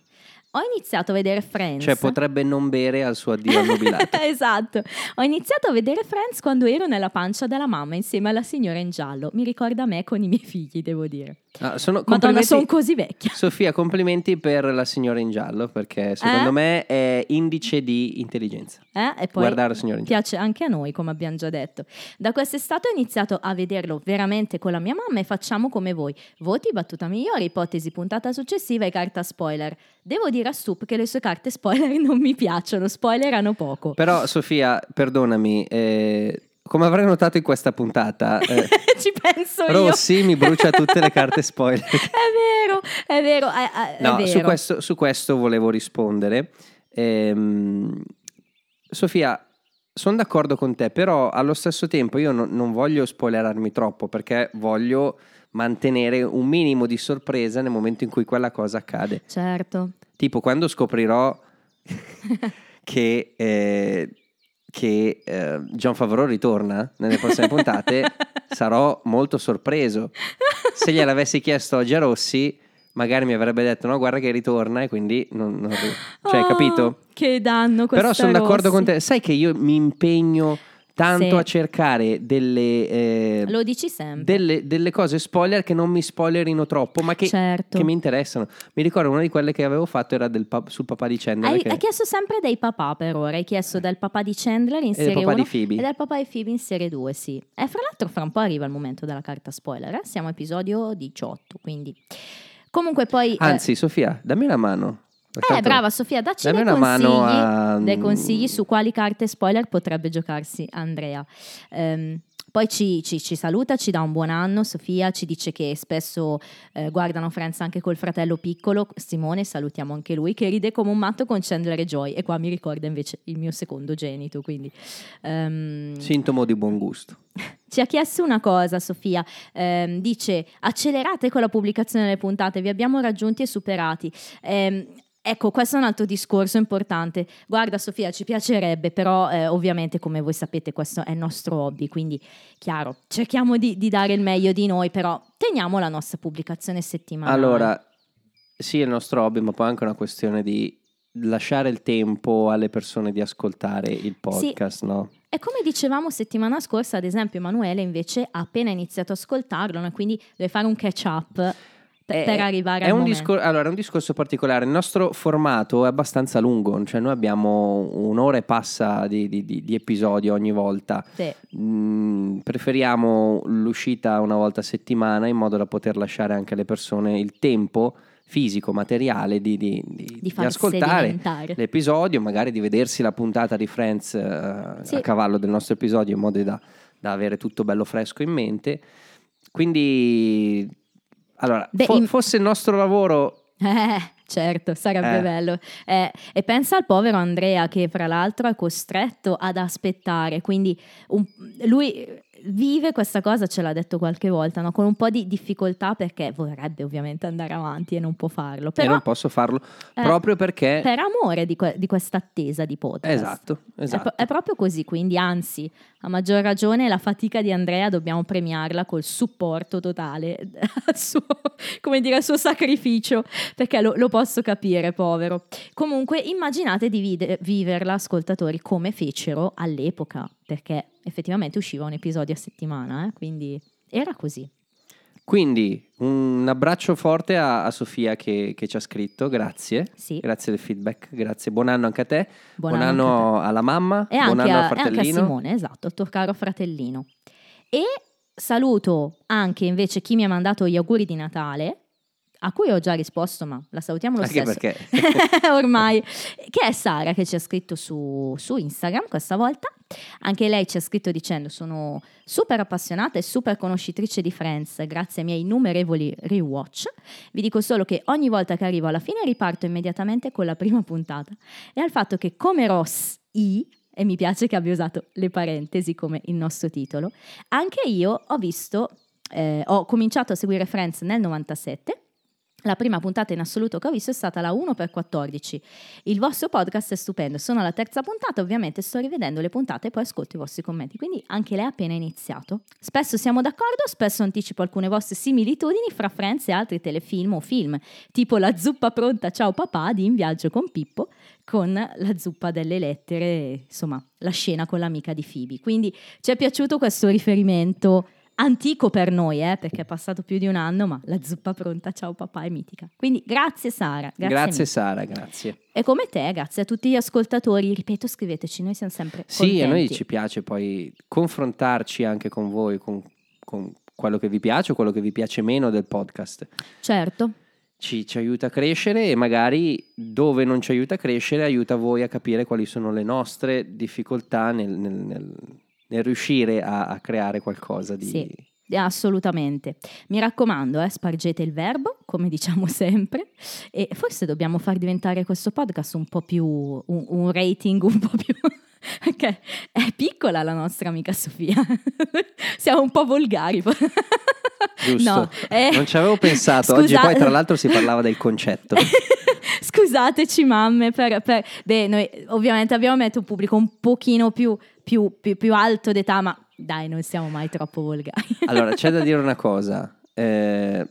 Ho iniziato a vedere Friends. cioè, potrebbe non bere al suo addio al nobilato. [laughs] esatto. Ho iniziato a vedere Friends quando ero nella pancia della mamma insieme alla signora in giallo. Mi ricorda me con i miei figli, devo dire. Ah, sono Madonna, sono così vecchia. Sofia, complimenti per la signora in giallo, perché secondo Eh? me è indice di intelligenza. Eh? E poi Guardare la signora in giallo. piace anche a noi, come abbiamo già detto. Da quest'estate ho iniziato a vederlo veramente con la mia mamma e facciamo come voi. Voti, battuta migliore, ipotesi, puntata successiva e carta spoiler. Devo dire a Stup che le sue carte spoiler [laughs] non mi piacciono, spoilerano poco. Però, Sofia, perdonami, eh, come avrai notato in questa puntata, eh, [laughs] Ci penso io. Rossi mi brucia tutte le carte spoiler. [laughs] È vero, è vero, è, è No, vero. su questo, su questo volevo rispondere. Ehm, Sofia, sono d'accordo con te, però allo stesso tempo io non, non voglio spoilerarmi troppo perché voglio mantenere un minimo di sorpresa nel momento in cui quella cosa accade. Certo. Tipo quando scoprirò [laughs] che, eh, che eh, John Favreau ritorna nelle prossime puntate, [laughs] sarò molto sorpreso. Se gliel'avessi chiesto oggi a Rossi, magari mi avrebbe detto no guarda che ritorna e quindi non, non cioè Oh, capito? Che danno Però sono d'accordo Rossi. con te, sai che io mi impegno tanto Sì. a cercare delle, eh, Lo dici sempre. delle, delle cose spoiler che non mi spoilerino troppo ma che, Certo. che mi interessano. Mi ricordo una di quelle che avevo fatto era del pap- sul papà di Chandler Hai, che- hai chiesto sempre dei papà per ora, hai chiesto del papà di Chandler in del serie papà 1 di Phoebe. e del papà di Phoebe in serie 2, sì. E fra l'altro fra un po' arriva il momento della carta spoiler, eh? siamo a episodio 18, quindi... Comunque poi... eh, Anzi Sofia, dammi una mano. Eh, brava Sofia, dacci dammi dei una consigli, mano a- dei consigli su quali carte spoiler potrebbe giocarsi Andrea. Ehm, poi ci, ci- ci saluta, ci dà un buon anno, Sofia ci dice che spesso eh, guardano Friends anche col fratello piccolo, Simone, salutiamo anche lui, che ride come un matto con Chandler e Joy e qua mi ricorda invece il mio secondo genito, quindi... ehm, Sintomo di buon gusto. [laughs] ci ha chiesto una cosa, Sofia. Ehm, dice: accelerate con la pubblicazione delle puntate, vi abbiamo raggiunti e superati. Ehm, ecco, questo è un altro discorso importante. Guarda, Sofia, ci piacerebbe, però, eh, ovviamente, come voi sapete, questo è il nostro hobby. Quindi, chiaro, cerchiamo di, di dare il meglio di noi, però teniamo la nostra pubblicazione settimanale. Allora, sì, è il nostro hobby, ma poi è anche una questione di lasciare il tempo alle persone di ascoltare il podcast, no? E come dicevamo settimana scorsa, ad esempio, Emanuele invece ha appena iniziato a ascoltarlo, e quindi deve fare un catch up per, per arrivare Eh, È un, discor- allora, è un discorso particolare. Il nostro formato è abbastanza lungo, cioè noi abbiamo un'ora e passa di, di- di- di episodi ogni volta. Sì. Mm, preferiamo l'uscita una volta a settimana in modo da poter lasciare anche alle persone il tempo fisico, materiale di, di- di- di ascoltare l'episodio, magari di vedersi la puntata di Friends eh, Sì. a cavallo del nostro episodio in modo da, da avere tutto bello fresco in mente. Quindi, allora, Beh, fo- in- fosse il nostro lavoro, Eh, certo, sarebbe Eh. bello. Eh, e pensa al povero Andrea che fra l'altro è costretto ad aspettare, quindi un- lui vive questa cosa, ce l'ha detto qualche volta, no? con un po' di difficoltà perché vorrebbe ovviamente andare avanti e non può farlo. e Però non posso farlo eh, proprio perché... per amore di, que- di questa attesa di podcast. Esatto, È, esatto. pro- è proprio così, quindi anzi, a maggior ragione la fatica di Andrea dobbiamo premiarla col supporto totale [laughs] al suo, come dire, al suo sacrificio, perché lo, lo posso capire, povero. Comunque immaginate di vide- viverla, ascoltatori, come fecero all'epoca, perché effettivamente usciva un episodio a settimana, eh, quindi era così. Quindi un abbraccio forte a, a Sofia che, che ci ha scritto, grazie. Sì. Grazie del feedback, grazie. Buon anno anche a te. Buon Buon, anno anno, anche alla mamma. E buon anche, anno a, al e anche a fratellino. Simone, esatto, il tuo caro fratellino. E saluto anche invece chi mi ha mandato gli auguri di Natale, a cui ho già risposto, ma la salutiamo lo Anche stesso. perché [laughs] Ormai, che è Sara che ci ha scritto su, su Instagram questa volta. Anche lei ci ha scritto dicendo sono super appassionata e super conoscitrice di Friends grazie ai miei innumerevoli rewatch. Vi dico solo che ogni volta che arrivo alla fine riparto immediatamente con la prima puntata e al fatto che come Ross I, e mi piace che abbia usato le parentesi come il nostro titolo, anche io ho visto, eh, ho cominciato a seguire Friends nel 97 la prima puntata in assoluto che ho visto è stata la 1x14. Il vostro podcast è stupendo. Sono alla terza puntata, ovviamente sto rivedendo le puntate e poi ascolto i vostri commenti. Quindi anche lei ha appena iniziato. Spesso siamo d'accordo, spesso anticipo alcune vostre similitudini fra Friends e altri telefilm o film, tipo la zuppa pronta Ciao papà di In viaggio con Pippo, con la zuppa delle lettere, insomma, la scena con l'amica di Phoebe. Quindi ci è piaciuto questo riferimento antico per noi, eh, perché è passato più di un anno, ma la zuppa pronta, ciao papà, è mitica. Quindi grazie Sara. Grazie, grazie. Sara, grazie. E come te, grazie a tutti gli ascoltatori, ripeto, scriveteci, noi siamo sempre Sì, a noi contenti. ci piace poi confrontarci anche con voi, con, con quello che vi piace o quello che vi piace meno del podcast. Certo, Ci, ci aiuta a crescere e magari dove non ci aiuta a crescere aiuta voi a capire quali sono le nostre difficoltà nel, nel- nel- nel riuscire a, a creare qualcosa di... Sì. assolutamente. Mi raccomando, eh, spargete il verbo, come [laughs] diciamo sempre, e forse dobbiamo far diventare questo podcast un po' più, un, un rating un po' più... [laughs] Perché è piccola la nostra amica Sofia, [laughs] siamo un po' volgari. Giusto. No, eh, Non ci avevo pensato. Oggi scusa- poi tra l'altro si parlava del concetto. Scusateci mamme, per, per- beh, noi ovviamente abbiamo messo un pubblico un pochino più, più- più- più alto d'età, ma dai, non siamo mai troppo volgari. Allora, c'è da [laughs] dire una cosa. Eh,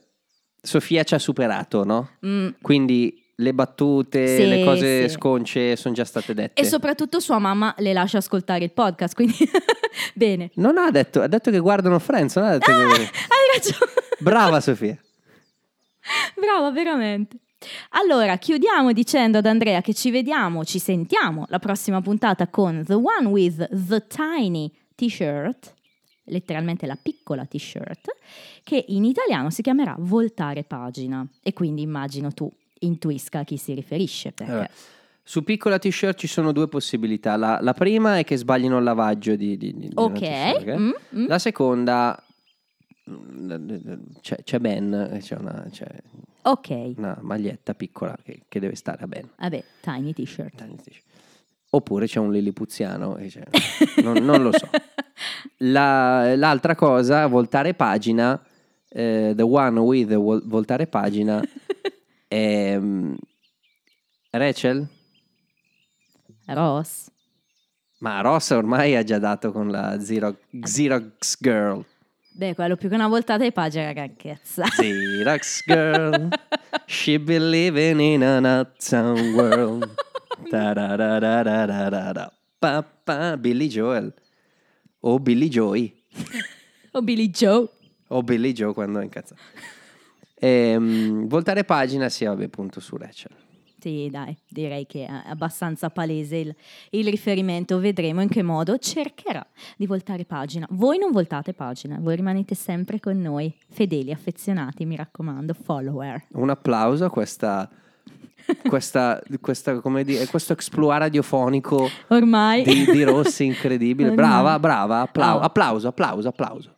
Sofia ci ha superato, no? Mm. Quindi le battute, Sì, le cose sì. sconce sono già state dette. E soprattutto sua mamma le lascia ascoltare il podcast, quindi [laughs] bene. Non ha detto, ha detto che guardano Friends, non ha detto che... Hai ragione. Brava Sofia. [laughs] Brava, veramente. Allora, chiudiamo dicendo ad Andrea che ci vediamo, ci sentiamo la prossima puntata con The One with the Tiny T-shirt, letteralmente la piccola T-shirt, che in italiano si chiamerà Voltare pagina. E quindi immagino tu intuisca a chi si riferisce. Perché... Allora, su piccola t-shirt ci sono due possibilità. La, la prima è che sbaglino il lavaggio di, di, di- Ok, ok? mm, mm. La seconda mm, c'è, c'è Ben, c'è una, c'è Ok, una maglietta piccola che, che deve stare a Ben. vabbè, Tiny T-shirt. Tiny t-shirt. Oppure c'è un lillipuziano, e c'è- non, non lo so. La- l'altra cosa, voltare pagina, eh, the one with vol- voltare pagina, [laughs] è mm, Rachel? Ross. Ma Ross ormai ha già dato con la Xerox, Xerox Girl. Beh, quello più che una voltata di pagina, ragazza. Xerox Girl, she be living in an uptown world. Pa-pa, Billy Joel. O Billy Joy. [laughs] O Billy Joe. O Billy Joe quando è incazzato. Ehm, voltare pagina, sì, vabbè, punto su Rachel. Sì, dai, direi che è abbastanza palese il, il riferimento. Vedremo in che modo cercherà di voltare pagina. Voi non voltate pagina, voi rimanete sempre con noi, fedeli, affezionati, mi raccomando, follower. Un applauso a questa, questa, questa come dire, questo exploit radiofonico Ormai. di, di Rossi incredibile. [laughs] No. Brava, brava, applau- Oh. applauso, applauso, applauso.